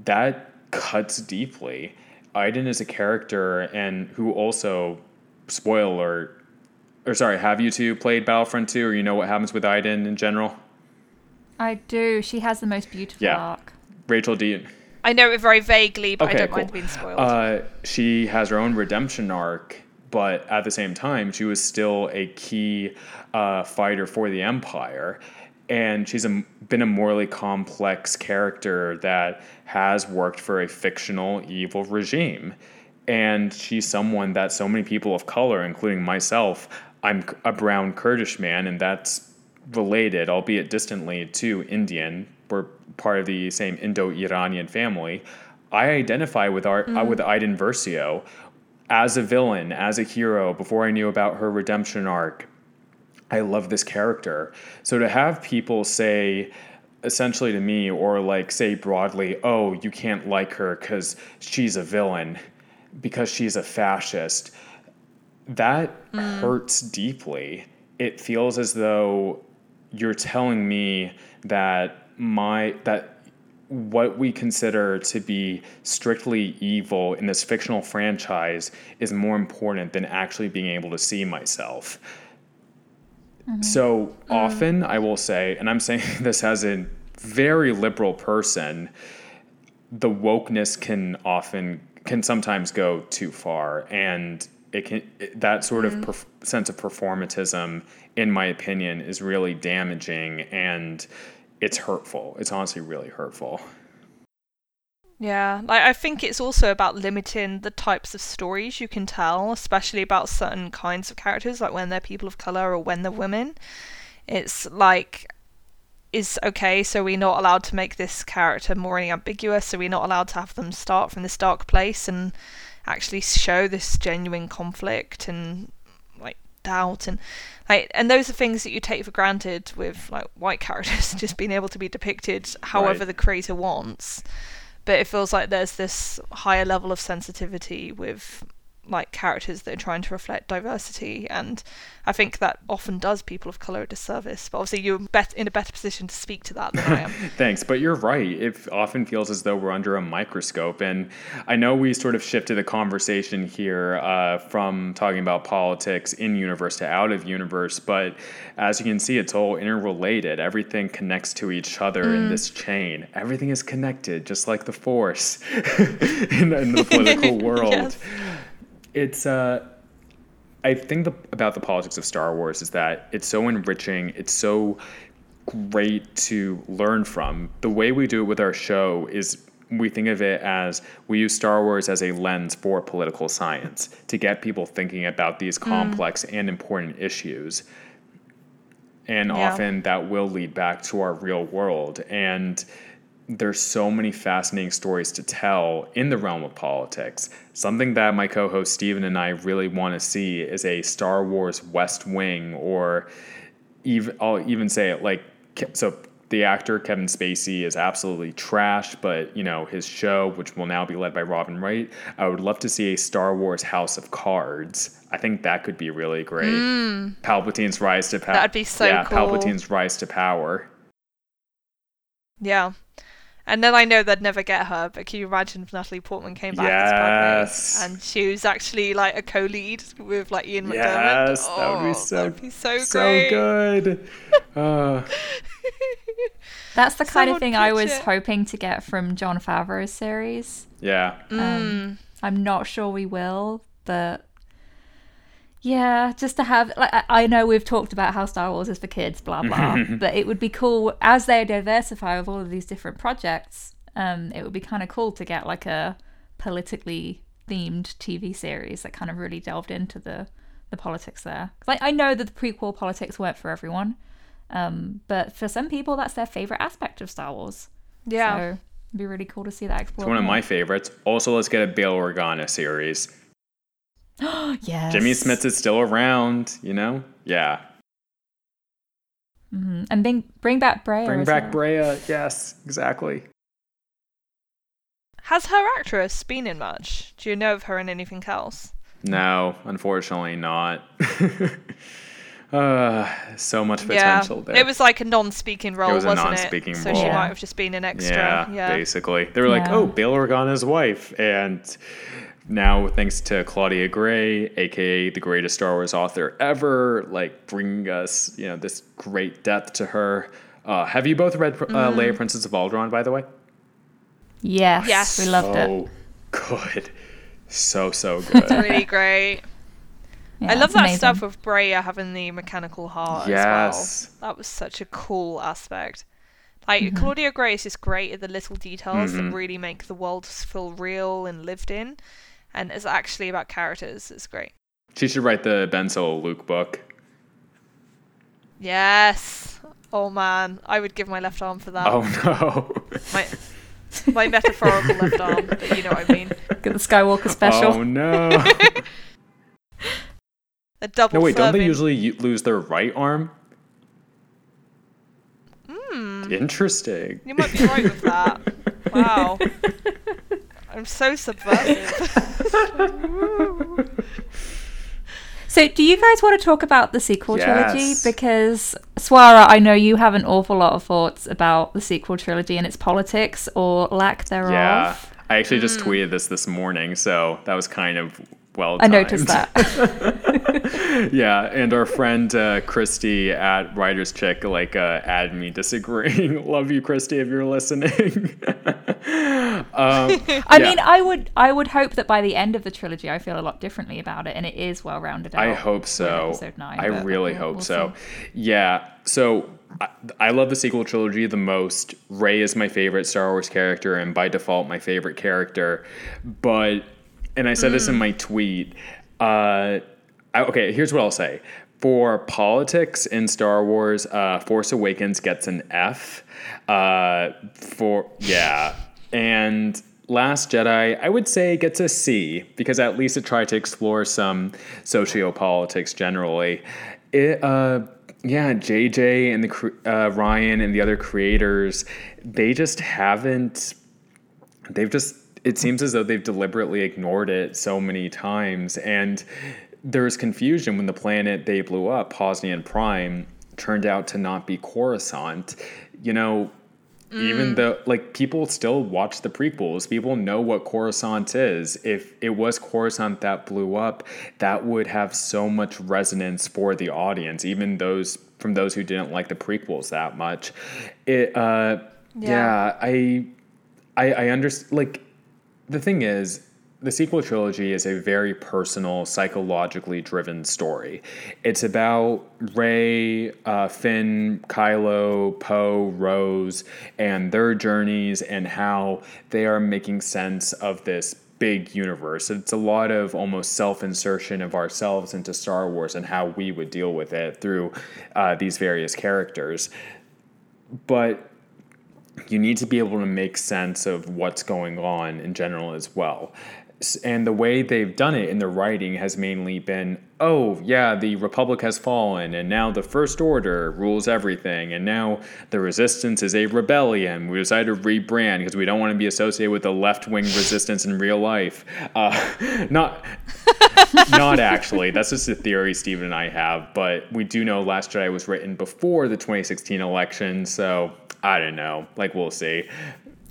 that cuts deeply Iden is a character and who also, spoiler, or sorry, have you two played Battlefront 2 or you know what happens with Iden in general? I do. She has the most beautiful yeah. arc. Rachel, do you? I know it very vaguely, but okay, I don't cool. mind being spoiled. Uh, she has her own redemption arc, but at the same time, she was still a key uh, fighter for the Empire and she's a, been a morally complex character that has worked for a fictional evil regime and she's someone that so many people of color including myself I'm a brown Kurdish man, and that's related, albeit distantly, to Indian. We're part of the same Indo-Iranian family. I identify with our uh, with Iden Versio as a villain, as a hero. Before I knew about her redemption arc, I love this character. So to have people say essentially to me or like say broadly, "Oh, you can't like her cuz she's a villain because she's a fascist." That mm. hurts deeply. It feels as though you're telling me that my that what we consider to be strictly evil in this fictional franchise is more important than actually being able to see myself. Mm-hmm. So mm-hmm. often, I will say, and I'm saying this as a very liberal person, the wokeness can often can sometimes go too far, and it can it- that sort of mm-hmm. perf- sense of performatism, in my opinion, is really damaging and it's hurtful. It's honestly really hurtful. Yeah, like I think it's also about limiting the types of stories you can tell, especially about certain kinds of characters, like when they're people of color or when they're women. It's like, is okay, so we're not allowed to make this character morally ambiguous, so we're not allowed to have them start from this dark place and actually show this genuine conflict and like doubt and like and those are things that you take for granted with like white characters just being able to be depicted however Right. the creator wants but it feels like there's this higher level of sensitivity with like characters that are trying to reflect diversity and i think that often does people of color a disservice but obviously you're bet- in a better position to speak to that than i am Thanks, but you're right. It often feels as though we're under a microscope. And I know we sort of shifted the conversation here uh, from talking about politics in universe to out of universe, but as you can see, it's all interrelated. Everything connects to each other in this chain. Everything is connected, just like the Force in, in the political world. Yes. It's uh, I think the, about the politics of Star Wars is that it's so enriching. It's so great to learn from. The way we do it with our show is we think of it as we use Star Wars as a lens for political science to get people thinking about these complex and important issues. And Yeah. often that will lead back to our real world. And there's so many fascinating stories to tell in the realm of politics. Something that my co-host Steven and I really want to see is a Star Wars West Wing, or even I'll even say it like so. The actor Kevin Spacey is absolutely trash, but you know his show, which will now be led by Robin Wright. I would love to see a Star Wars House of Cards. I think that could be really great. Hmm. Palpatine's rise to power. That'd be so yeah, cool. Palpatine's rise to power. yeah and then I know they'd never get her, but can you imagine if Natalie Portman came back Yes. as Padme and she was actually like a co-lead with like Ian McDiarmid? Yes, that would be Oh, so be so, so great. good. Uh, That's the kind of thing I was it. hoping to get from Jon Favreau's series. yeah, Mm. Um, I'm not sure we will, but yeah, just to have like I- I know we've talked about how Star Wars is for kids, blah blah, but it would be cool as they diversify with all of these different projects. Um, it would be kind of cool to get like a politically themed TV series that kind of really delved into the the politics there. Like I know that the prequel politics weren't for everyone, um, but for some people that's their favorite aspect of Star Wars. Yeah. So it'd be really cool to see that it's explored. one of more. my favorites. Also, let's get a Bail Organa series. yes. Jimmy Smits is still around, you know? Yeah. Mm-hmm. And bring bring back Brea. Bring back well. Brea. Yes, exactly. Has her actress been in much? Do you know of her in anything else? No, unfortunately not. uh, so much yeah, potential there. it was like a non-speaking role, was a wasn't non-speaking it? So she might have just been an extra. Yeah, Yeah, basically. They were like, Yeah. oh, Bail Organa's wife. And now, thanks to Claudia Gray, aka the greatest Star Wars author ever, like bringing us, you know, this great depth to her. Uh, have you both read uh, Mm-hmm. Leia, Princess of Alderaan, by the way? Yes. Yes. We loved it. So good. So, so good. It's really great. Yeah, I love that amazing. stuff with Brea having the mechanical heart Yes. as well. That was such a cool aspect. Like Mm-hmm. Claudia Gray is just great at the little details Mm-hmm. that really make the world feel real and lived in, and it's actually about characters. It's great. she should write the Ben Solo Luke book. Yes. Oh man, I would give my left arm for that. Oh no. My my metaphorical left arm, but you know what I mean. Get the Skywalker special. Oh no. A double. no wait, don't they Furman. usually lose their right arm? Hmm. Interesting. You might be right with that. Wow. I'm so subversive. So, do you guys want to talk about the sequel trilogy? Because Swara, I know you have an awful lot of thoughts about the sequel trilogy and its politics or lack thereof. Yeah. I actually just tweeted this this morning, so that was kind of well. I noticed that. yeah, and our friend uh, Christy at Writers Chick like uh, added me disagreeing. Love you, Christy, if you're listening. um, I yeah. mean, I would, I would hope that by the end of the trilogy, I feel a lot differently about it, and it is well rounded out. I hope so. episode nine, I really we'll- hope we'll so. see. Yeah. So I, I love the sequel trilogy the most. Rey is my favorite Star Wars character, and by default, my favorite character. But, and I said this in Mm. my tweet. Uh, I, okay, here's what I'll say. For politics in Star Wars, uh, Force Awakens gets an F. Uh, for yeah, and Last Jedi, I would say gets a C because at least it tried to explore some sociopolitics generally. It, uh, yeah, JJ and the uh, Rian and the other creators, they just haven't. They've just. It seems as though they've deliberately ignored it so many times, and there's confusion when the planet they blew up, Hosnian Prime, turned out to not be Coruscant. You know, even though like people still watch the prequels people know what coruscant is if it was coruscant that blew up that would have so much resonance for the audience even those from those who didn't like the prequels that much it uh yeah, Yeah. i i i understand like the thing is the sequel trilogy is a very personal, psychologically driven story. It's about Rey, uh, Finn, Kylo, Poe, Rose, and their journeys and how they are making sense of this big universe. It's a lot of almost self insertion of ourselves into Star Wars and how we would deal with it through uh, these various characters. But you need to be able to make sense of what's going on in general as well. And the way they've done it in the writing has mainly been, oh, yeah, the Republic has fallen, and now the First Order rules everything, and now the Resistance is a rebellion. We decided to rebrand because we don't want to be associated with the left wing resistance in real life. Uh, not. Not actually. That's just a theory Stephen and I have. But we do know Last Jedi was written before the 2016 election, so I don't know. Like, we'll see.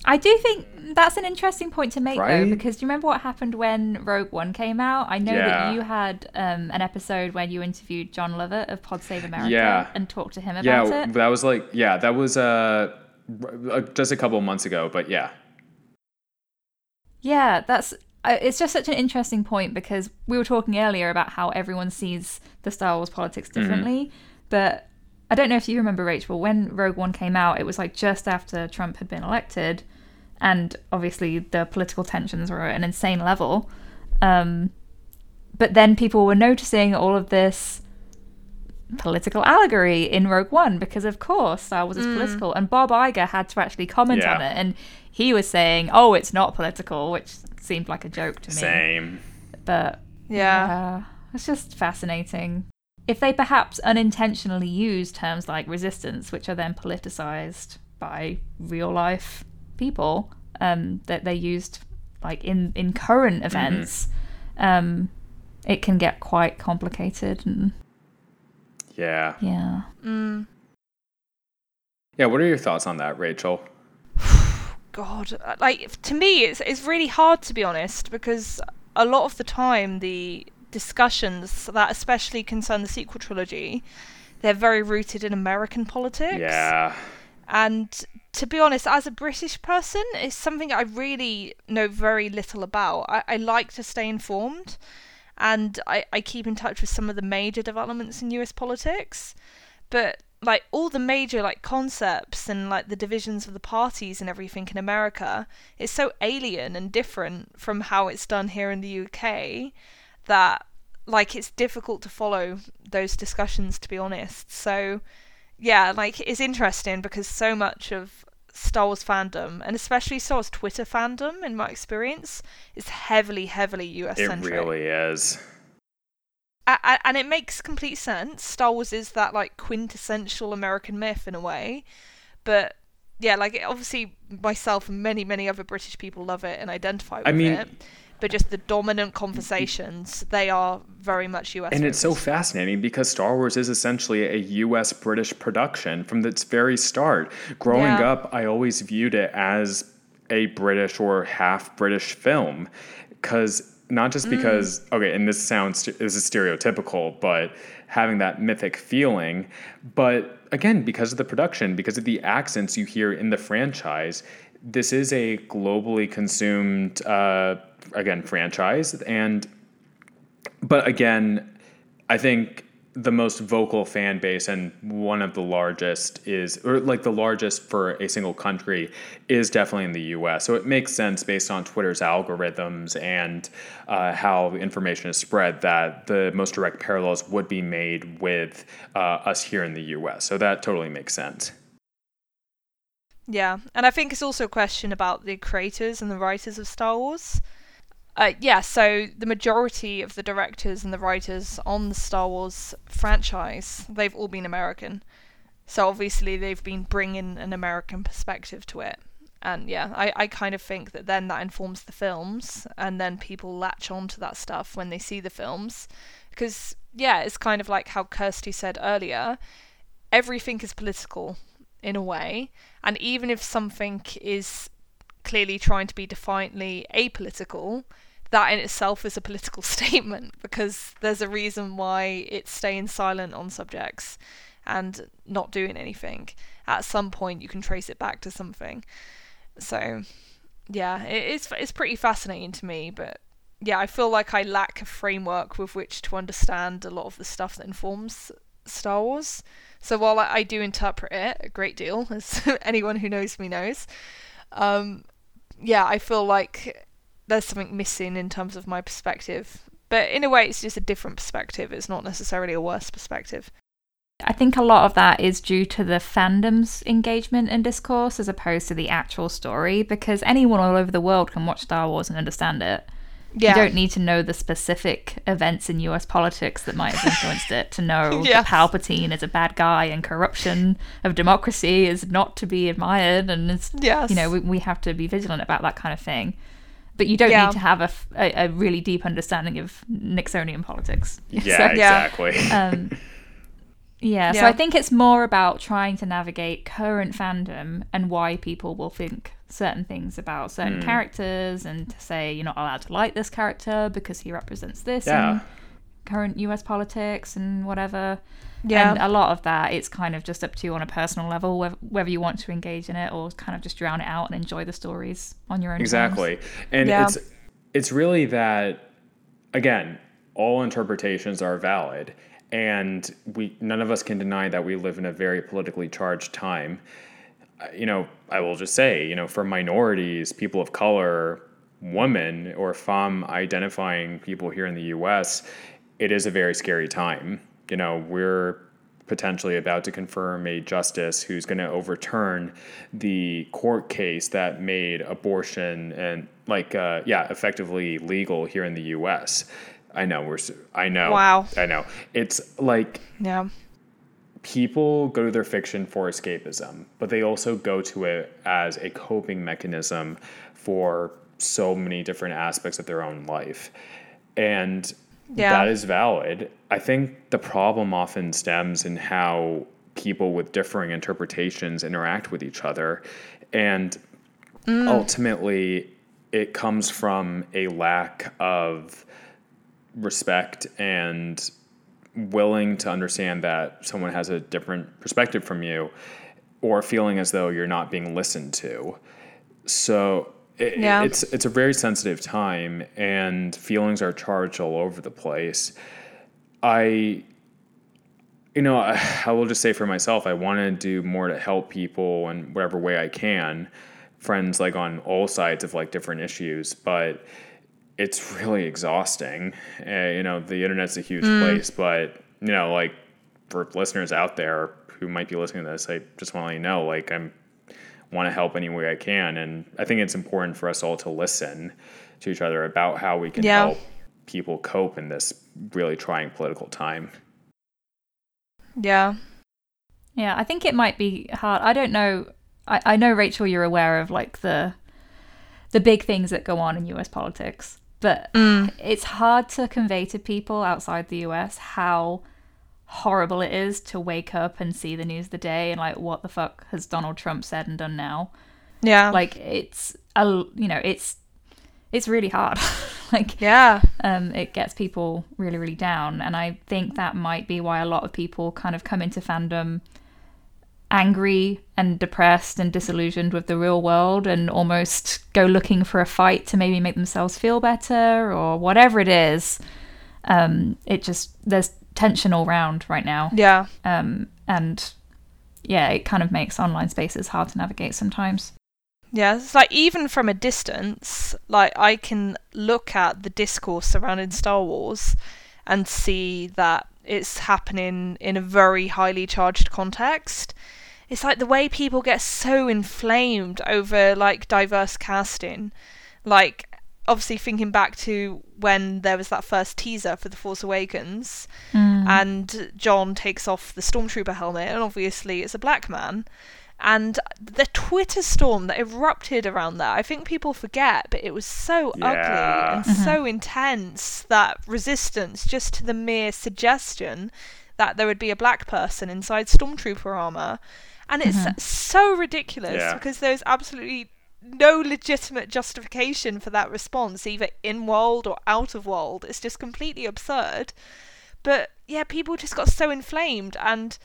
I do think that's an interesting point to make, Right? though, because do you remember what happened when Rogue One came out? I know Yeah. that you had um, an episode where you interviewed Jon Lovett of Pod Save America Yeah. and talked to him Yeah, about it. that was like, yeah, that was uh, just a couple of months ago, but yeah. Yeah, that's. uh, It's just such an interesting point because we were talking earlier about how everyone sees the Star Wars politics Mm-hmm. differently, but I don't know if you remember, Rachel, when Rogue One came out, it was like just after Trump had been elected, and obviously the political tensions were at an insane level. Um, but then people were noticing all of this political allegory in Rogue One because, of course, Star Wars is political, and Bob Iger had to actually comment Yeah. on it, and he was saying, "Oh, it's not political," which seemed like a joke to me. Same. But Yeah. yeah, it's just fascinating. If they perhaps unintentionally use terms like resistance, which are then politicized by real life people, um, that they used like in in current events, um, it can get quite complicated and Yeah. yeah. Mm. Yeah, what are your thoughts on that, Rachel? God, uh, like to me, it's it's really hard to be honest because a lot of the time the discussions that especially concern the sequel trilogy, they're very rooted in American politics. Yeah. And to be honest, as a British person, it's something I really know very little about. I, I like to stay informed and I, I keep in touch with some of the major developments in US politics. But like all the major like concepts and like the divisions of the parties and everything in America is so alien and different from how it's done here in the UK that like it's difficult to follow those discussions to be honest. So yeah, like it's interesting because so much of Star Wars fandom and especially Star Wars Twitter fandom, in my experience, is heavily, heavily US centric. It really is. and it makes complete sense. Star Wars is that like quintessential American myth in a way, but yeah, like obviously myself and many many other British people love it and identify with I mean, it but just the dominant conversations, they are very much US. And it's so fascinating because Star Wars is essentially a US British production from its very start. Growing yeah. up, I always viewed it as a British or half British film because not just because mm. okay and this sounds this is stereotypical but having that mythic feeling but again because of the production because of the accents you hear in the franchise this is a globally consumed uh, again franchise. And but again i think the most vocal fan base and one of the largest is or like the largest for a single country is definitely in the us so it makes sense based on twitter's algorithms and uh, how information is spread that the most direct parallels would be made with uh, us here in the us so that totally makes sense. Yeah. And i think it's also a question about the creators and the writers of star wars uh, yeah, so the majority of the directors and the writers on the Star Wars franchise, they've all been American. So obviously they've been bringing an American perspective to it. And yeah, I, I kind of think that then that informs the films, and then people latch on to that stuff when they see the films. Because, yeah, it's kind of like how Kirsty said earlier everything is political in a way. And even if something is clearly trying to be defiantly apolitical, that in itself is a political statement because there's a reason why it's staying silent on subjects and not doing anything. At some point, you can trace it back to something. So, yeah, it's it's pretty fascinating to me. But yeah, I feel like I lack a framework with which to understand a lot of the stuff that informs Star Wars. So while I, I do interpret it a great deal, as anyone who knows me knows, um, yeah, I feel like there's something missing in terms of my perspective. But in a way, it's just a different perspective. It's not necessarily a worse perspective. I think a lot of that is due to the fandom's engagement and discourse as opposed to the actual story, because anyone all over the world can watch Star Wars and understand it. Yeah. You don't need to know the specific events in US politics that might have influenced it to know yes. that Palpatine is a bad guy and corruption of democracy is not to be admired. And it's, yes. you know, we, we have to be vigilant about that kind of thing but you don't yeah. need to have a, a, a, really deep understanding of Nixonian politics. Yeah, so, exactly. Um, yeah, yeah, so I think it's more about trying to navigate current fandom and why people will think certain things about certain mm. characters and to say you're not allowed to like this character because he represents this yeah. in current US politics and whatever. Yeah. And a lot of that, it's kind of just up to you on a personal level, whether, whether you want to engage in it or kind of just drown it out and enjoy the stories on your own. Exactly. Terms. And yeah. it's it's really that again, all interpretations are valid, and we none of us can deny that we live in a very politically charged time. Uh, you know, I will just say, you know, for minorities, people of color, women, or femme identifying people here in the U.S., it is a very scary time. You know, we're potentially about to confirm a justice who's going to overturn the court case that made abortion and like uh, yeah effectively legal here in the U.S. I know we're I know. Wow. I know. It's like yeah. people go to their fiction for escapism but they also go to it as a coping mechanism for so many different aspects of their own life. And yeah. that is valid. I think the problem often stems in how people with differing interpretations interact with each other. And mm. ultimately, it comes from a lack of respect and willing to understand that someone has a different perspective from you or feeling as though you're not being listened to. So it, yeah. it's it's a very sensitive time and feelings are charged all over the place i you know I, I will just say for myself i want to do more to help people in whatever way i can friends like on all sides of like different issues but it's really exhausting. Uh, you know, the internet's a huge Mm. place, but you know, like for listeners out there who might be listening to this, I just want to let you know, like I'm want to help any way I can, and I think it's important for us all to listen to each other about how we can Yeah. help people cope in this really trying political time. Yeah. Yeah, I think it might be hard. I don't know. I, I know Rachel, you're aware of like the the big things that go on in US politics, but Mm. it's hard to convey to people outside the US how horrible it is to wake up and see the news of the day and like what the fuck has Donald Trump said and done now. Yeah. Like it's a you know it's it's really hard. like yeah. um, it gets people really, really down. And I think that might be why a lot of people kind of come into fandom angry and depressed and disillusioned with the real world and almost go looking for a fight to maybe make themselves feel better or whatever it is. Um, it just, there's tension all round right now. Yeah. Um, and yeah, it kind of makes online spaces hard to navigate sometimes. Yeah, it's like even from a distance, like I can look at the discourse surrounding Star Wars and see that it's happening in a very highly charged context. It's like the way people get so inflamed over like diverse casting. Like obviously thinking back to when there was that first teaser for The Force Awakens mm. and John takes off the stormtrooper helmet and obviously it's a black man and the Twitter storm that erupted around that, I think people forget, but it was so Yeah. ugly and mm-hmm. so intense that resistance just to the mere suggestion that there would be a black person inside stormtrooper armor. And it's mm-hmm. so ridiculous Yeah. because there's absolutely no legitimate justification for that response, either in world or out of world. It's just completely absurd. But yeah, people just got so inflamed and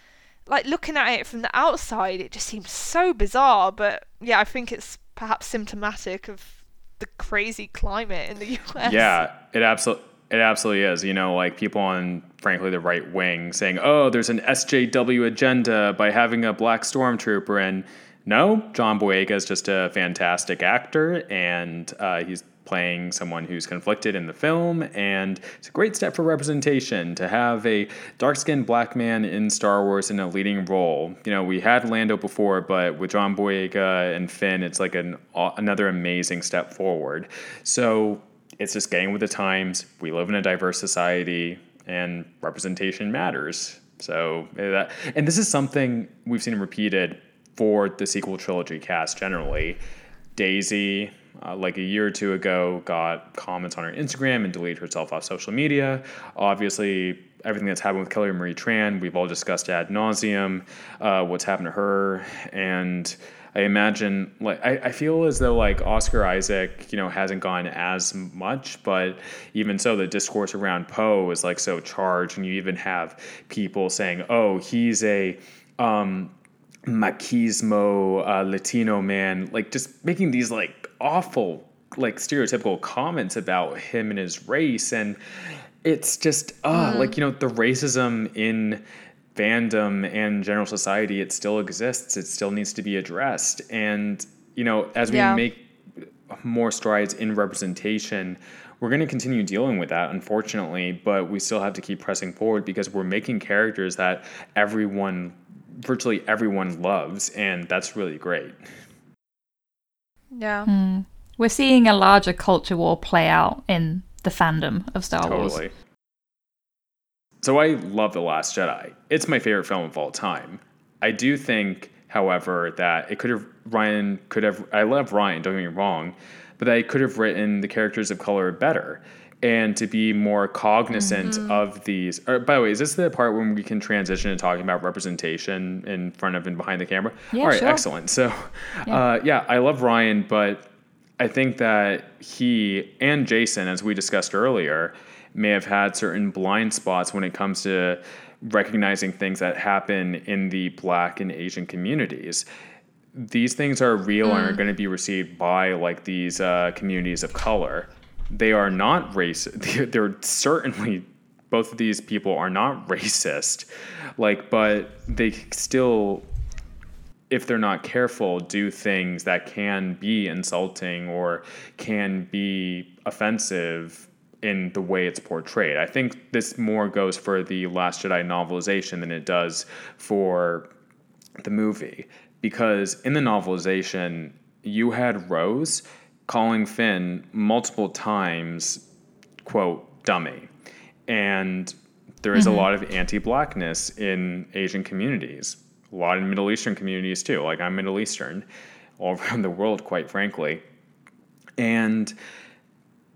like looking at it from the outside, it just seems so bizarre. But yeah, I think it's perhaps symptomatic of the crazy climate in the US. Yeah, it absolutely it absolutely is. You know, like people on frankly the right wing saying, "Oh, there's an SJW agenda by having a black stormtrooper," and no, John Boyega is just a fantastic actor, and uh, he's playing someone who's conflicted in the film, and it's a great step for representation to have a dark-skinned black man in Star Wars in a leading role. You know, we had Lando before, but with John Boyega and Finn, it's like an another amazing step forward. So it's just getting with the times. We live in a diverse society, and representation matters. So eh, that, and this is something we've seen repeated for the sequel trilogy cast generally. Daisy, uh, like a year or two ago, got comments on her Instagram and deleted herself off social media. Obviously, everything that's happened with Kelly Marie Tran, we've all discussed ad nauseum. Uh, what's happened to her, and I imagine, like, I, I feel as though like Oscar Isaac, you know, hasn't gone as much, but even so, the discourse around Poe is like so charged, and you even have people saying, "Oh, he's a." Um, machismo uh, Latino man, like just making these like awful, like stereotypical comments about him and his race, and it's just uh, like you know the racism in fandom and general society it still exists. It still needs to be addressed. And you know as we Yeah. make more strides in representation we're going to continue dealing with that unfortunately. But we still have to keep pressing forward because we're making characters that everyone virtually everyone loves and that's really great. Yeah. Hmm. We're seeing a larger culture war play out in the fandom of Star Wars. totally. So i love the last jedi. It's my favorite film of all time. I do think however that it could have Rian could have i love Rian don't get me wrong but that he could have written the characters of color better and to be more cognizant Mm-hmm. of these or, by the way is this the part when we can transition to talking about representation in front of and behind the camera Yeah, all right sure. excellent so Yeah. uh, yeah i love Rian but I think that he and Jason, as we discussed earlier, may have had certain blind spots when it comes to recognizing things that happen in the black and Asian communities. These things are real and are going to be received by like these uh, communities of color. They are not racist. They're certainly both of these people are not racist. Like, but they still if they're not careful, do things that can be insulting or can be offensive in the way it's portrayed. I think this more goes for the Last Jedi novelization than it does for the movie. Because in the novelization, you had Rose calling Finn multiple times, quote, dummy. And there is mm-hmm. a lot of anti blackness in Asian communities, a lot in Middle Eastern communities too. Like I'm Middle Eastern, all around the world, quite frankly. And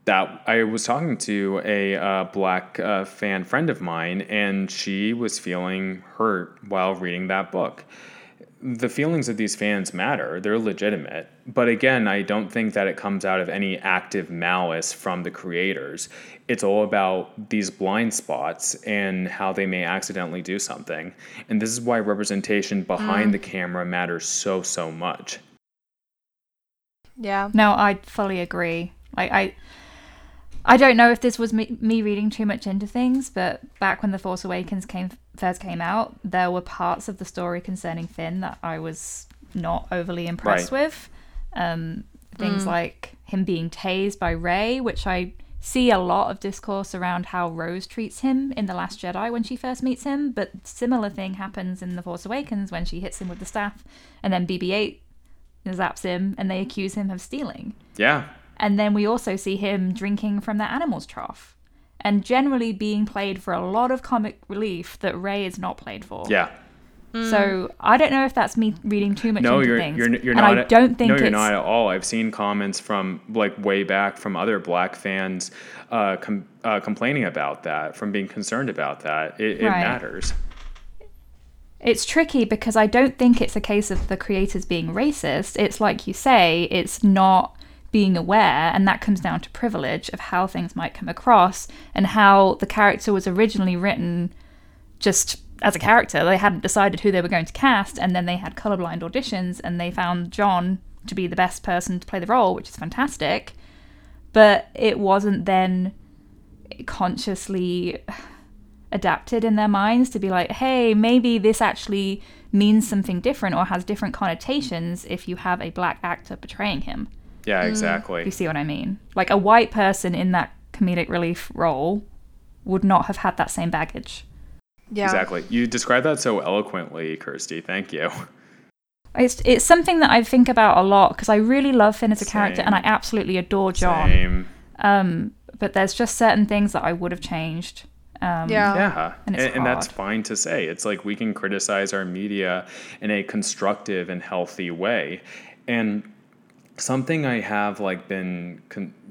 that I was talking to a uh, black uh, fan friend of mine, and she was feeling hurt while reading that book. The feelings of these fans matter, they're legitimate. But again, I don't think that it comes out of any active malice from the creators. It's all about these blind spots and how they may accidentally do something. And this is why representation behind mm. the camera matters so, so much. Yeah. No, I fully agree. I, I I don't know if this was me, me reading too much into things, but back when The Force Awakens came first came out, there were parts of the story concerning Finn that I was not overly impressed right. with. Um, things mm. like him being tased by Rey, which I see a lot of discourse around how Rose treats him in The Last Jedi when she first meets him, but similar thing happens in The Force Awakens when she hits him with the staff, and then BB-8 zaps him, and they accuse him of stealing. Yeah. And then we also see him drinking from the animal's trough and generally being played for a lot of comic relief that Rey is not played for. Yeah. So I don't know if that's me reading too much no, into you're, things. You're, you're and not. I don't think no, you're it's... not at all. I've seen comments from like way back from other black fans uh, com- uh, complaining about that, from being concerned about that. It, it right. matters. It's tricky because I don't think it's a case of the creators being racist. It's like you say, it's not being aware, and that comes down to privilege of how things might come across and how the character was originally written just as a character. They hadn't decided who they were going to cast, and then they had colorblind auditions, and they found John to be the best person to play the role, which is fantastic. But it wasn't then consciously adapted in their minds to be like, hey, maybe this actually means something different or has different connotations if you have a black actor portraying him. Yeah, mm. exactly. You see what I mean? Like a white person in that comedic relief role would not have had that same baggage. Yeah. Exactly. You described that so eloquently, Kirsty. Thank you. It's it's something that I think about a lot because I really love Finn as a Same. character and I absolutely adore John. Same. Um, but there's just certain things that I would have changed. Um, yeah. Yeah. And, and, and, that's fine to say. It's like we can criticize our media in a constructive and healthy way. And something I have like been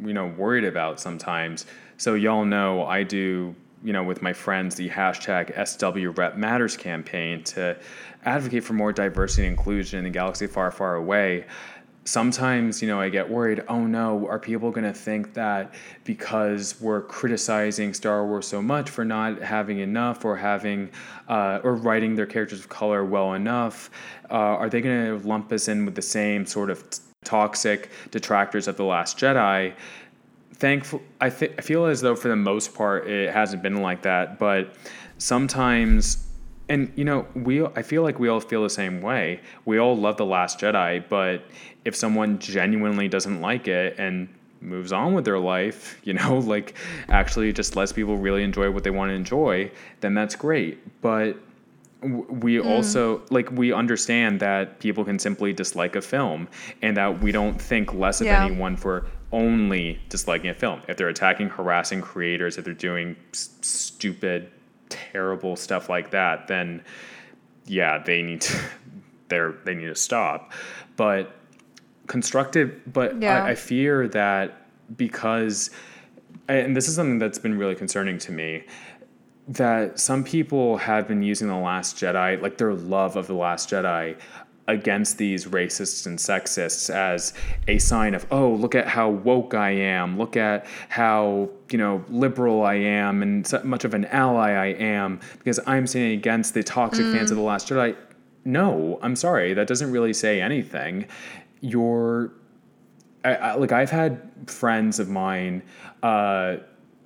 you know worried about sometimes. So y'all know I do you know with my friends the hashtag SW Rep Matters campaign to advocate for more diversity and inclusion in the galaxy far far away. Sometimes, you know, I get worried, oh no, are people going to think that because we're criticizing Star Wars so much for not having enough or having, uh, or writing their characters of color well enough, uh, are they going to lump us in with the same sort of toxic detractors of the Last Jedi. Thankful, I, th- I feel as though for the most part it hasn't been like that, but sometimes, and you know, we I feel like we all feel the same way. We all love the Last Jedi, but if someone genuinely doesn't like it and moves on with their life, you know, like actually just lets people really enjoy what they want to enjoy, then that's great. But we mm. also like we understand that people can simply dislike a film and that we don't think less of yeah. anyone for only disliking a film if they're attacking harassing creators if they're doing s- stupid terrible stuff like that then yeah they need to they're they need to stop but constructive but yeah. I, I fear that because and this is something that's been really concerning to me that some people have been using The Last Jedi, like their love of The Last Jedi, against these racists and sexists as a sign of, oh, look at how woke I am, look at how, you know, liberal I am, and so much of an ally I am, because I'm saying against the toxic mm. fans of The Last Jedi. No, I'm sorry, that doesn't really say anything. You're, I, I, like, I've had friends of mine, uh,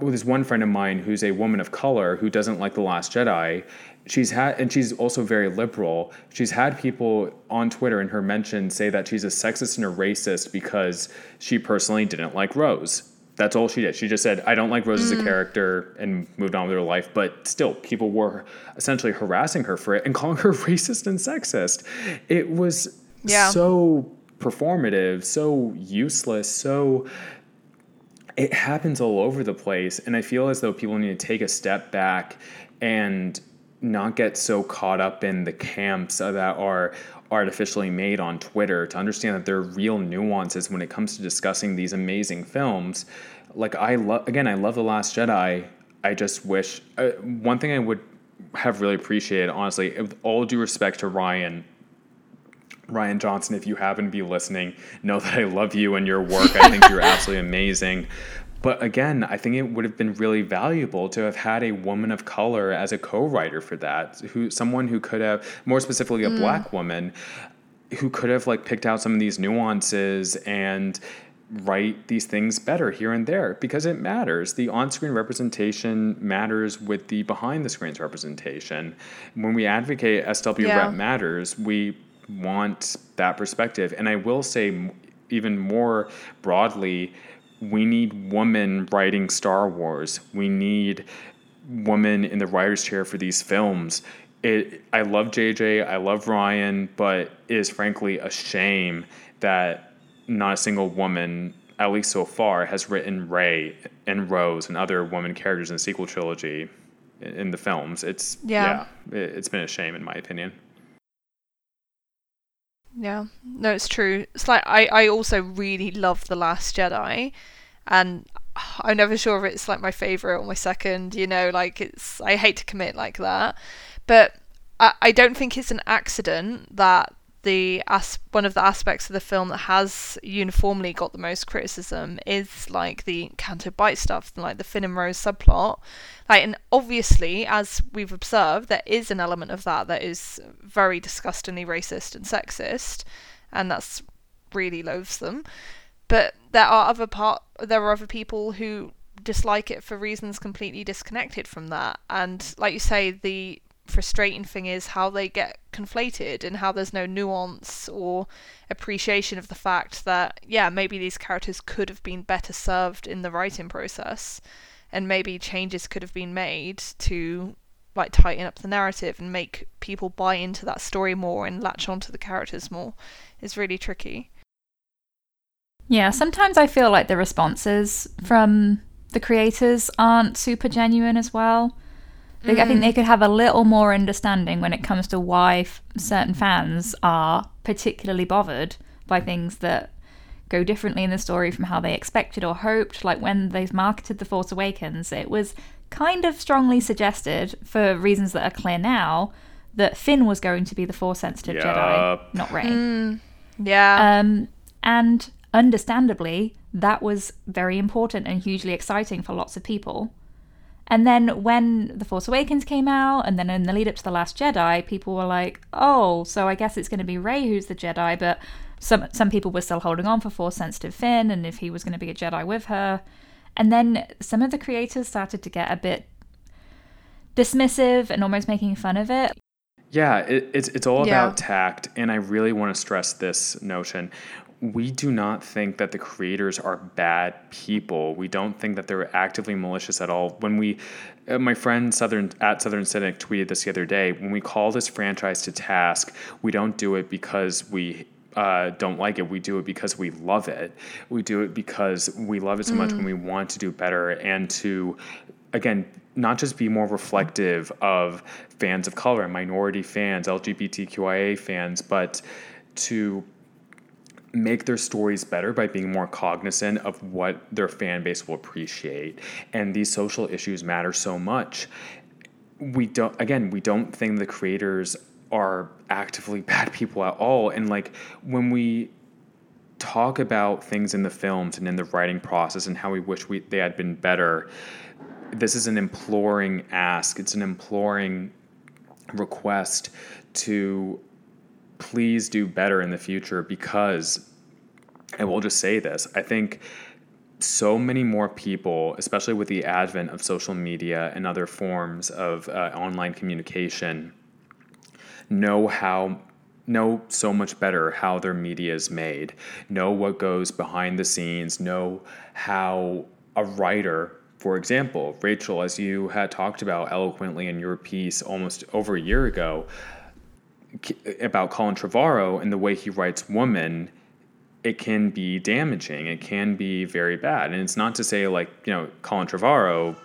well, this one friend of mine who's a woman of color who doesn't like The Last Jedi. She's had, and she's also very liberal. She's had people on Twitter in her mention say that she's a sexist and a racist because she personally didn't like Rose. That's all she did. She just said, I don't like Rose mm. as a mm. character and moved on with her life. But still, people were essentially harassing her for it and calling her racist and sexist. It was yeah. so performative, so useless, so it happens all over the place. And I feel as though people need to take a step back and not get so caught up in the camps that are artificially made on Twitter to understand that there are real nuances when it comes to discussing these amazing films. Like I love again, I love The Last Jedi. I just wish uh, one thing I would have really appreciated, honestly, with all due respect to Rian, Rian Johnson, if you happen to be listening, know that I love you and your work. I think you're absolutely amazing. But again, I think it would have been really valuable to have had a woman of color as a co-writer for that, who someone who could have, more specifically, a mm. black woman, who could have like picked out some of these nuances and write these things better here and there because it matters. The on-screen representation matters with the behind-the-screens representation. When we advocate SW yeah. Rep matters, we want that perspective. And I will say, even more broadly, we need women writing Star Wars. We need women in the writer's chair for these films. It, I love JJ, I love Rian, but it is frankly a shame that not a single woman, at least so far, has written Rey and Rose and other woman characters in the sequel trilogy in the films. It's yeah, yeah it, it's been a shame in my opinion. Yeah, no, it's true. It's like I, I also really love The Last Jedi, and I'm never sure if it's like my favorite or my second. You know, like it's I hate to commit like that, but I, I don't think it's an accident that the as one of the aspects of the film that has uniformly got the most criticism is like the Canto Bight stuff, like the Finn and Rose subplot. Like, and obviously, as we've observed, there is an element of that that is very disgustingly racist and sexist, and that's really loathsome. But there are other part, there are other people who dislike it for reasons completely disconnected from that. And like you say, the frustrating thing is how they get conflated and how there's no nuance or appreciation of the fact that yeah maybe these characters could have been better served in the writing process and maybe changes could have been made to like tighten up the narrative and make people buy into that story more and latch onto the characters more is really tricky. Yeah sometimes i feel like the responses from the creators aren't super genuine as well Mm. I think they mm. could have a little more understanding when it comes to why f- certain fans are particularly bothered by things that go differently in the story from how they expected or hoped. Like when they've marketed The Force Awakens, it was kind of strongly suggested, for reasons that are clear now, that Finn was going to be the Force sensitive yep. Jedi, not Rey. Mm. Yeah. Um, and understandably, that was very important and hugely exciting for lots of people. And then when The Force Awakens came out, and then in the lead up to The Last Jedi, people were like, oh, so I guess it's going to be Rey who's the Jedi, but some some people were still holding on for Force sensitive Finn and if he was going to be a Jedi with her. And then some of the creators started to get a bit dismissive and almost making fun of it. Yeah, it, it's it's all yeah. about tact, and I really want to stress this notion we do not think that the creators are bad people. We don't think that they're actively malicious at all. When we, uh, my friend Southern at Southern Cynic tweeted this the other day. When we call this franchise to task, we don't do it because we uh, don't like it. We do it because we love it. We do it because we love it so mm. much when we want to do better and to, again, not just be more reflective of fans of color and minority fans, LGBTQIA fans, but to make their stories better by being more cognizant of what their fan base will appreciate. And these social issues matter so much. We don't, again, we don't think the creators are actively bad people at all. And like when we talk about things in the films and in the writing process and how we wish we, they had been better, this is an imploring ask. It's an imploring request to please do better in the future because I will just say this I think so many more people, especially with the advent of social media and other forms of uh, online communication, know how know so much better how their media is made, know what goes behind the scenes, know how a writer, for example, Rachel, as you had talked about eloquently in your piece almost over a year ago about Colin Trevorrow and the way he writes woman it can be damaging. It can be very bad. And it's not to say like, you know, Colin Trevorrow,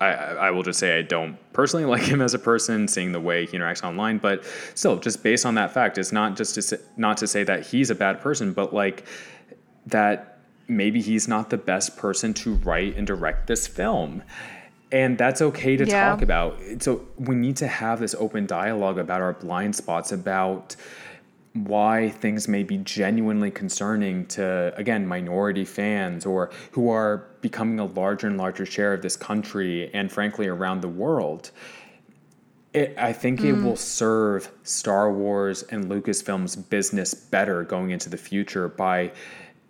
I, I will just say I don't personally like him as a person, seeing the way he interacts online, but still, just based on that fact, it's not just to say, not to say that he's a bad person, but like that maybe he's not the best person to write and direct this film. And that's okay to yeah. talk about. So we need to have this open dialogue about our blind spots, about why things may be genuinely concerning to again minority fans or who are becoming a larger and larger share of this country and frankly around the world it, I think mm. it will serve Star Wars and Lucasfilm's business better going into the future by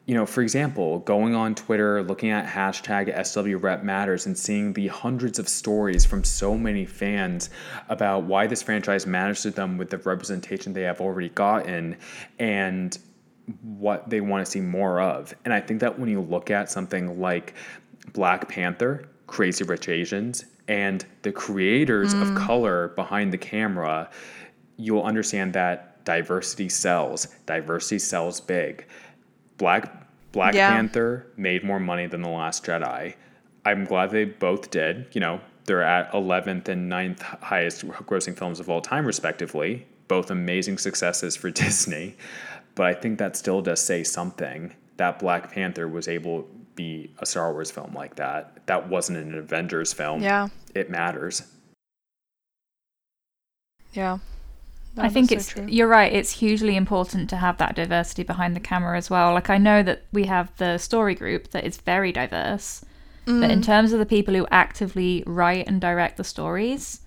you know, for example, going on Twitter, looking at hashtag SWRep Matters and seeing the hundreds of stories from so many fans about why this franchise matters to them with the representation they have already gotten and what they want to see more of. And I think that when you look at something like Black Panther, Crazy Rich Asians, and the creators mm. of color behind the camera, you'll understand that diversity sells, diversity sells big Black Black yeah. Panther made more money than The Last Jedi. I'm glad they both did. You know, they're at 11th and 9th highest grossing films of all time, respectively. Both amazing successes for Disney. But I think that still does say something that Black Panther was able to be a Star Wars film like that. That wasn't an Avengers film. Yeah. It matters. Yeah. I think it's so you're right. It's hugely important to have that diversity behind the camera as well. Like I know that we have the story group that is very diverse, mm. but in mm. terms of the people who actively write and direct the stories,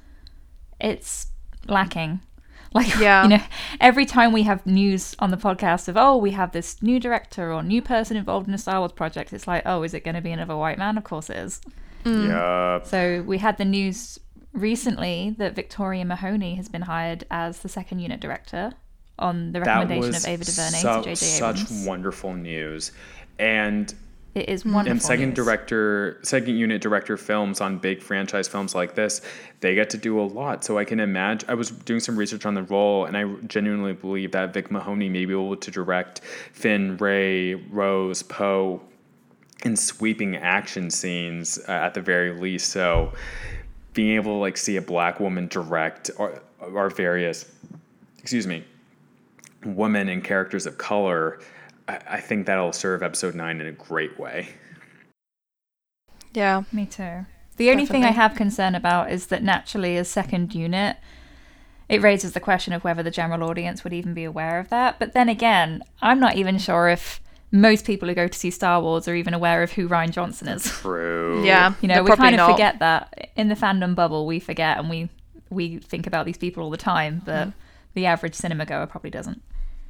it's lacking. Like yeah. you know, every time we have news on the podcast of oh we have this new director or new person involved in a Star Wars project, it's like oh is it going to be another white man? Of course it is. Mm. Yeah. So we had the news recently that Victoria Mahoney has been hired as the second unit director on the recommendation of Ava DuVernay so, to J.J. Abrams. Such wonderful news, and it is wonderful. And second news. director, second unit director films on big franchise films like this, they get to do a lot. So I can imagine. I was doing some research on the role, and I genuinely believe that Vic Mahoney may be able to direct Finn, Rey, Rose, Poe, in sweeping action scenes uh, at the very least. So being able to like see a black woman direct or, or various, excuse me, women and characters of color, I, I think that'll serve episode nine in a great way. Yeah, me too. The only thing I have concern about is that naturally, as second unit, it raises the question of whether the general audience would even be aware of that. But then again, I'm not even sure if most people who go to see Star Wars are even aware of who Rian Johnson is. True. Yeah, you know, we kind of not. forget that in the fandom bubble. We forget and we we think about these people all the time, but mm. the average cinema goer probably doesn't.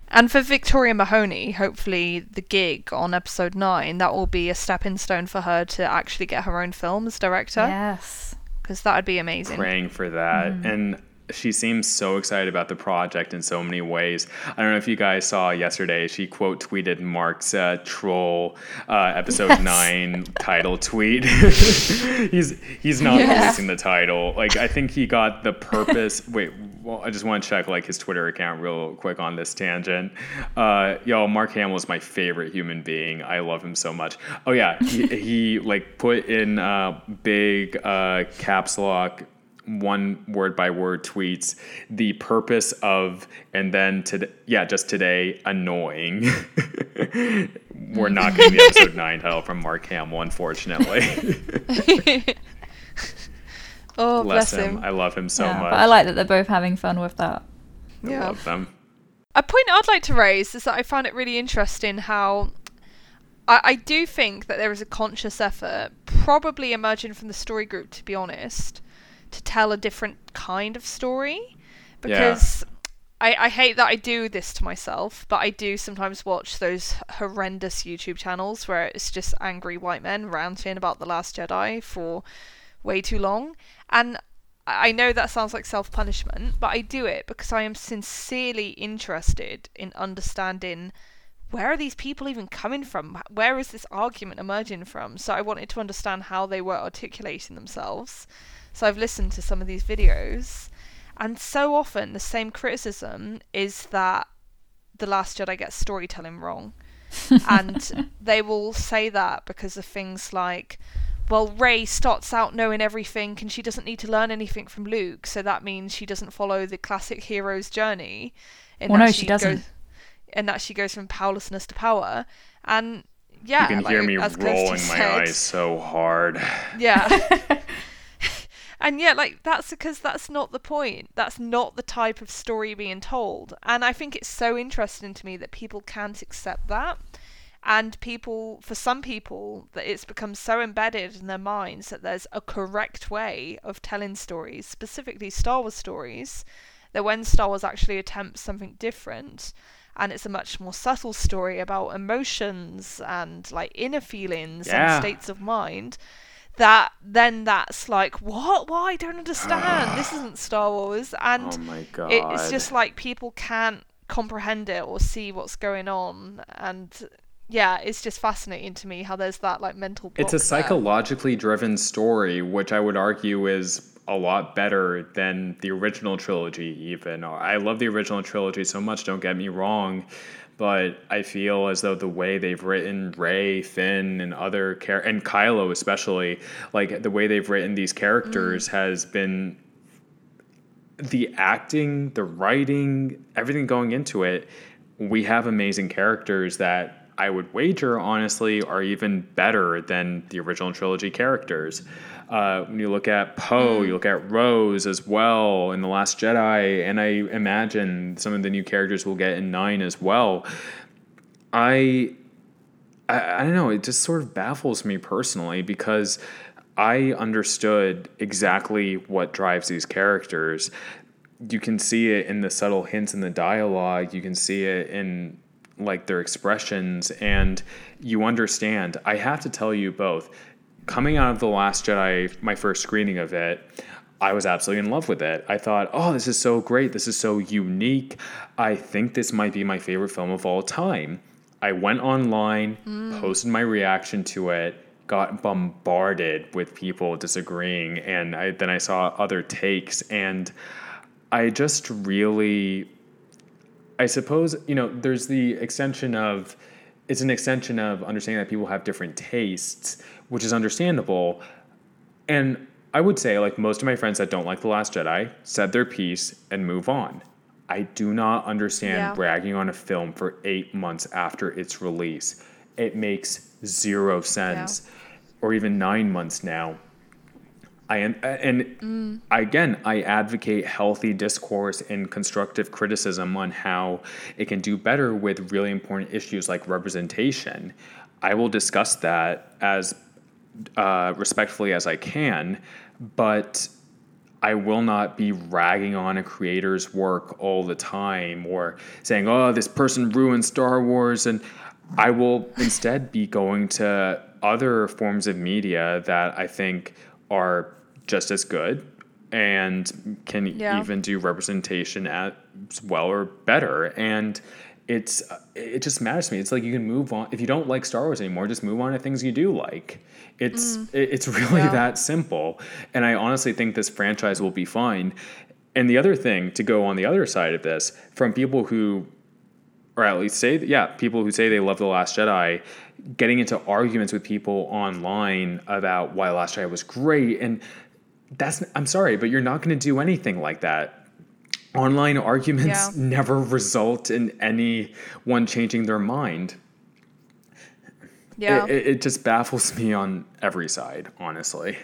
And for Victoria Mahoney, hopefully the gig on episode nine that will be a stepping stone for her to actually get her own film as director. Yes, because that would be amazing. Praying for that, mm. and she seems so excited about the project in so many ways. I don't know if you guys saw yesterday. She quote tweeted Mark's uh, troll uh, episode yes. nine title tweet. he's he's not yeah. releasing the title. Like I think he got the purpose. wait, well, I just want to check like his Twitter account real quick on this tangent. Uh, yo, Mark Hamill is my favorite human being. I love him so much. Oh yeah, he, he like put in uh, big uh, caps lock one word by word tweets the purpose of and then today yeah just today annoying we're not getting the episode 9 title from mark hamill unfortunately oh bless, bless him. him. i love him so yeah, much but i like that they're both having fun with that I yeah. love them a point i'd like to raise is that i found it really interesting how I, I do think that there is a conscious effort, probably emerging from the story group, to be honest, to tell a different kind of story because yeah. I, I hate that I do this to myself, but I do sometimes watch those horrendous YouTube channels where it's just angry white men ranting about The Last Jedi for way too long. And I know that sounds like self punishment, but I do it because I am sincerely interested in understanding where are these people even coming from? Where is this argument emerging from? So I wanted to understand how they were articulating themselves. So I've listened to some of these videos, and so often the same criticism is that The Last Jedi gets storytelling wrong. and they will say that because of things like well, Rey starts out knowing everything and she doesn't need to learn anything from Luke, so that means she doesn't follow the classic hero's journey. well, no, she, she doesn't. Goes, and that she goes from powerlessness to power. And yeah, you can like, hear me rolling my said, eyes so hard. Yeah. and yet, like that's because that's not the point. That's not the type of story being told. And I think it's so interesting to me that people can't accept that and people for some people that it's become so embedded in their minds that there's a correct way of telling stories specifically star wars stories that when star wars actually attempts something different and it's a much more subtle story about emotions and like inner feelings yeah. and states of mind that then that's like what why i don't understand this isn't star wars and oh my God. It, it's just like people can't comprehend it or see what's going on and yeah, it's just fascinating to me how there's that like mental. It's a psychologically there. driven story, which I would argue is a lot better than the original trilogy. Even I love the original trilogy so much. Don't get me wrong, but I feel as though the way they've written Rey, Finn, and other char- and Kylo especially, like the way they've written these characters mm. has been the acting, the writing, everything going into it. We have amazing characters that I would wager, honestly, are even better than the original trilogy characters. Uh, when you look at Poe, you look at Rose as well in The Last Jedi, and I imagine some of the new characters we'll get in 9 as well. I, I, I don't know, it just sort of baffles me personally because I understood exactly what drives these characters. You can see it in the subtle hints in the dialogue, you can see it in like their expressions and you understand. I have to tell you both. Coming out of The Last Jedi, my first screening of it, I was absolutely in love with it. I thought, oh, this is so great. This is so unique. I think this might be my favorite film of all time. I went online, mm. posted my reaction to it, got bombarded with people disagreeing, and I, then I saw other takes, and I just really I suppose you know there's the extension of it's an extension of understanding that people have different tastes, which is understandable. And I would say, like most of my friends that don't like The Last Jedi, said their piece and move on. I do not understand yeah. bragging on a film for eight months after its release. It makes zero sense. Yeah. Or even nine months now. I am, and mm. again, I advocate healthy discourse and constructive criticism on how it can do better with really important issues like representation. I will discuss that as uh, respectfully as I can, but I will not be ragging on a creator's work all the time or saying, oh, this person ruined Star Wars. And I will instead be going to other forms of media that I think are just as good and can yeah. even do representation as well or better and it's it just matters to me it's like you can move on if you don't like star wars anymore just move on to things you do like it's mm. it's really yeah. that simple and i honestly think this franchise will be fine and the other thing to go on the other side of this from people who or at least say yeah people who say they love the last jedi getting into arguments with people online about why last jedi was great and that's I'm sorry, but you're not going to do anything like that. Online arguments yeah. never result in anyone changing their mind. Yeah. It, it, just baffles me on every side, honestly.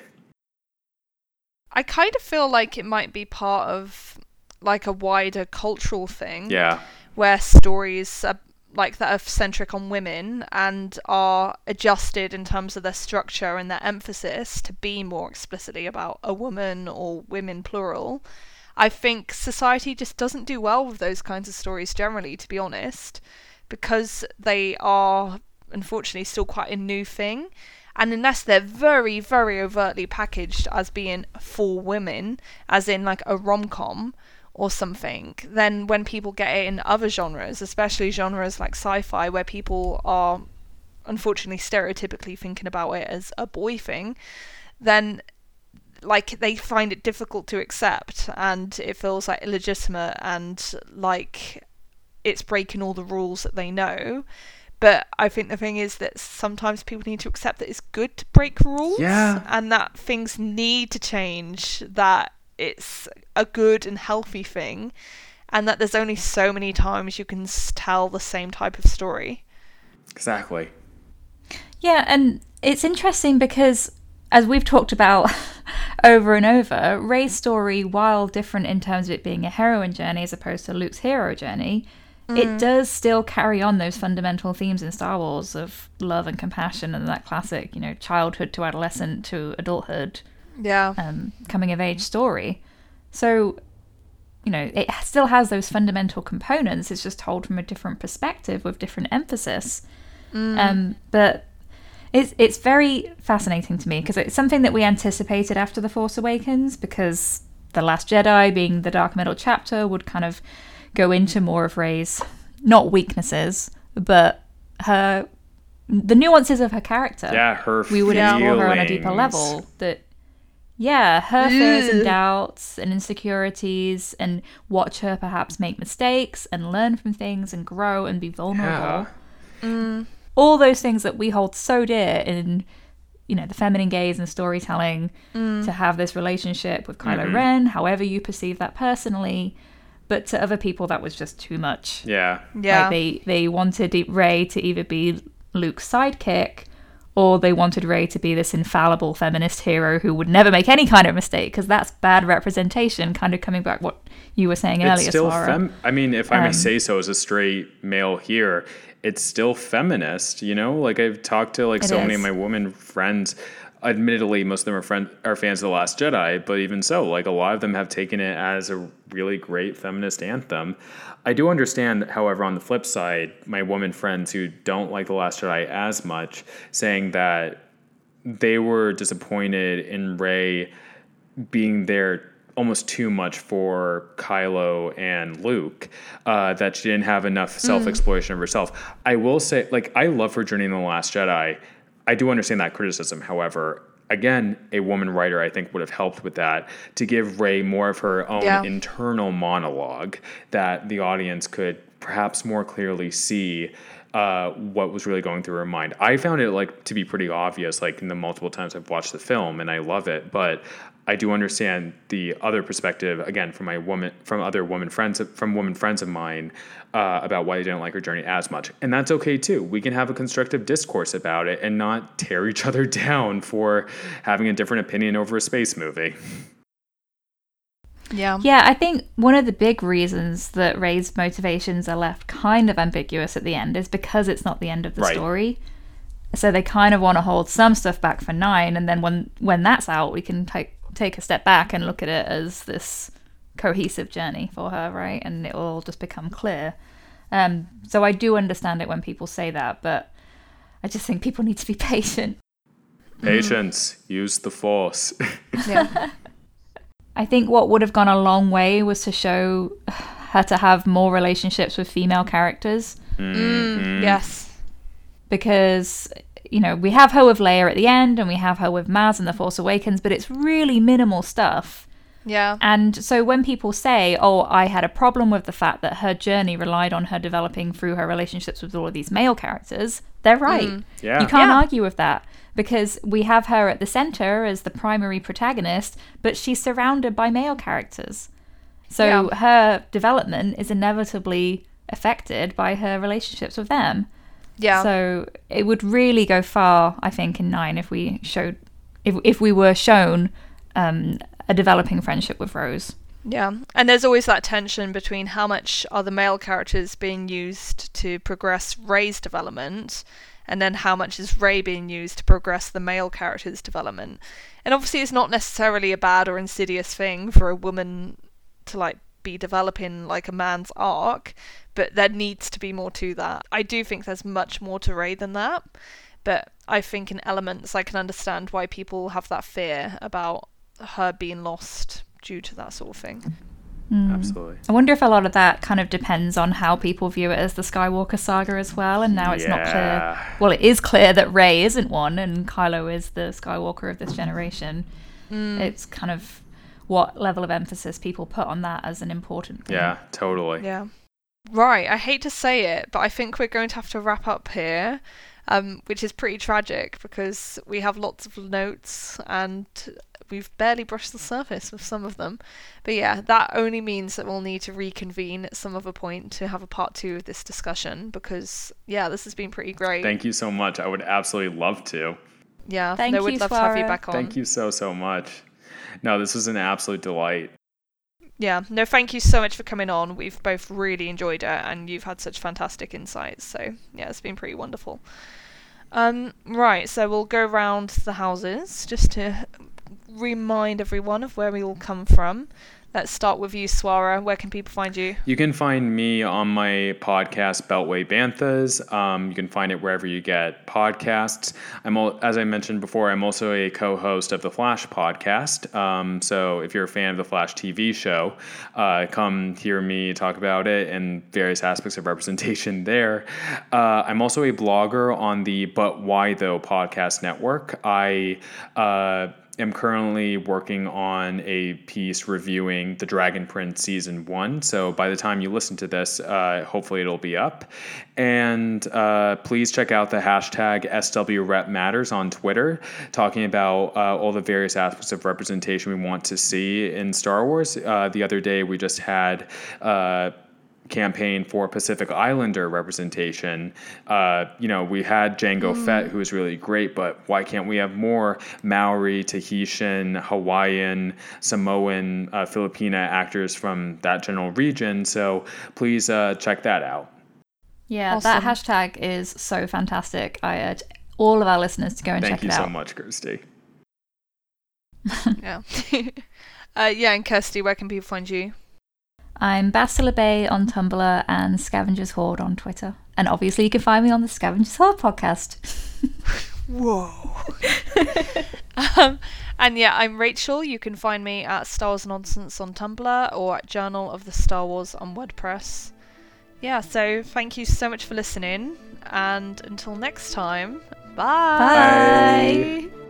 I kind of feel like it might be part of like a wider cultural thing. Yeah. Where stories are like that are centric on women and are adjusted in terms of their structure and their emphasis to be more explicitly about a woman or women plural. I think society just doesn't do well with those kinds of stories generally, to be honest, because they are unfortunately still quite a new thing. And unless they're very, very overtly packaged as being for women, as in like a rom com or something, then when people get it in other genres, especially genres like sci fi, where people are unfortunately stereotypically thinking about it as a boy thing, then like they find it difficult to accept and it feels like illegitimate and like it's breaking all the rules that they know. But I think the thing is that sometimes people need to accept that it's good to break rules Yeah. and that things need to change, that it's a good and healthy thing, and that there's only so many times you can tell the same type of story. Exactly. Yeah, and it's interesting because, as we've talked about over and over, Rey's story, while different in terms of it being a heroine journey as opposed to Luke's hero journey, it mm. does still carry on those fundamental themes in Star Wars of love and compassion and that classic, you know, childhood to adolescent to adulthood Yeah. um, coming of age story. So, you know, it still has those fundamental components. It's just told from a different perspective with different emphasis. Um, but it's it's very fascinating to me because it's something that we anticipated after the Force Awakens because the Last Jedi, being the Dark Middle chapter, would kind of go into more of Rey's not weaknesses, but her the nuances of her character Yeah, her we would Yeah. explore her on a deeper level that yeah her fears and doubts and insecurities and watch her perhaps make mistakes and learn from things and grow and be vulnerable Yeah. all those things that we hold so dear in you know the feminine gaze and storytelling to have this relationship with Kylo Mhm. Ren however you perceive that personally but to other people that was just too much Yeah. Yeah. like they they wanted Rey to either be Luke's sidekick or they wanted Rey to be this infallible feminist hero who would never make any kind of mistake because that's bad representation. Kind of coming back what you were saying It's earlier, still fem. I mean, if I may Um, say so, as a straight male here, it's still feminist. You know, like I've talked to like so many of my women friends. Admittedly, most of them are friend are fans of the Last Jedi, but even so, like a lot of them have taken it as a really great feminist anthem. I do understand, however, on the flip side, my woman friends who don't like the Last Jedi as much, saying that they were disappointed in Rey being there almost too much for Kylo and Luke, uh, that she didn't have enough self exploration of herself. I will say, like, I love her journey in The Last Jedi. I do understand that criticism. However, again, a woman writer I think would have helped with that to give Rey more of her own Yeah. internal monologue that the audience could perhaps more clearly see uh, what was really going through her mind. I found it like to be pretty obvious, like in the multiple times I've watched the film, and I love it. But I do understand the other perspective again from my woman, from other woman friends, from woman friends of mine uh, about why they didn't like her journey as much, and that's okay too. We can have a constructive discourse about it and not tear each other down for having a different opinion over a space movie. Yeah. Yeah, I think one of the big reasons that Rey's motivations are left kind of ambiguous at the end is because it's not the end of the Right. story. So they kind of want to hold some stuff back for nine, and then when when that's out, we can take take a step back and look at it as this cohesive journey for her, right? And it will all just become clear. Um, so I do understand it when people say that, but I just think people need to be patient. Patience, use the force. Yeah. I think what would have gone a long way was to show her to have more relationships with female characters Mm, yes. because you know we have her with Leia at the end and we have her with Maz in the Force Awakens, but it's really minimal stuff. Yeah. And so when people say, "Oh, I had a problem with the fact that her journey relied on her developing through her relationships with all of these male characters," they're mm. right. Yeah. You can't Yeah. argue with that because we have her at the center as the primary protagonist, but she's surrounded by male characters. So Yeah. her development is inevitably affected by her relationships with them. Yeah. So it would really go far, I think, in nine if we showed, if if we were shown um, a developing friendship with Rose. Yeah, and there's always that tension between how much are the male characters being used to progress Rey's development, and then how much is Rey being used to progress the male character's development. And obviously, it's not necessarily a bad or insidious thing for a woman to like be developing like a man's arc, but there needs to be more to that. I do think there's much more to Rey than that, but I think in elements I can understand why people have that fear about her being lost due to that sort of thing. Mm. Absolutely. I wonder if a lot of that kind of depends on how people view it as the Skywalker saga as well. And now it's not clear. Well, it is clear that Rey isn't one and Kylo is the Skywalker of this generation. Mm. It's kind of what level of emphasis people put on that as an important thing. Yeah, totally. Yeah. Right, I hate to say it, but I think we're going to have to wrap up here, um, which is pretty tragic because we have lots of notes and we've barely brushed the surface with some of them. But yeah, that only means that we'll need to reconvene at some other point to have a part two of this discussion because, yeah, this has been pretty great. Thank you so much. I would absolutely love to. yeah, Thank no, we'd you, love to have you back on. Thank you so, so much. No, this was an absolute delight. Yeah, no, thank you so much for coming on. We've both really enjoyed it, and you've had such fantastic insights. So yeah, it's been pretty wonderful. Um, right, so we'll go around the houses just to remind everyone of where we all come from. Let's start with you, Swara. Where can people find you? You can find me on my podcast, Beltway Banthas. Um, you can find it wherever you get podcasts. I'm, as I mentioned before, I'm also a co-host of the Flash podcast. Um, so if you're a fan of the Flash TV show, uh, come hear me talk about it and various aspects of representation there. Uh, I'm also a blogger on the But Why Though podcast network. I uh, am currently working on a piece reviewing the Dragon Prince season one. So by the time you listen to this, uh, hopefully it'll be up. And uh, please check out the hashtag SWRepMatters on Twitter, talking about uh, all the various aspects of representation we want to see in Star Wars. Uh, the other day, we just had uh, campaign for Pacific Islander representation. Uh, you know, we had Jango Fett, who was really great, but why can't we have more Maori, Tahitian, Hawaiian, Samoan, uh, Filipina actors from that general region? So please uh, check that out. Yeah, that hashtag is so fantastic. I urge all of our listeners to go and Thank check it out. Thank you so much, Kirsty. Yeah. uh, yeah, and Kirsty, where can people find you? I'm Bastila Bay on Tumblr and Scavengers Hoard on Twitter. And obviously, you can find me on the Scavengers Hoard podcast. Whoa. um, and yeah, I'm Rachel. You can find me at Star Wars Nonsense on Tumblr or at Journal of the Star Wars on WordPress. Yeah, so thank you so much for listening. And until next time, bye. Bye.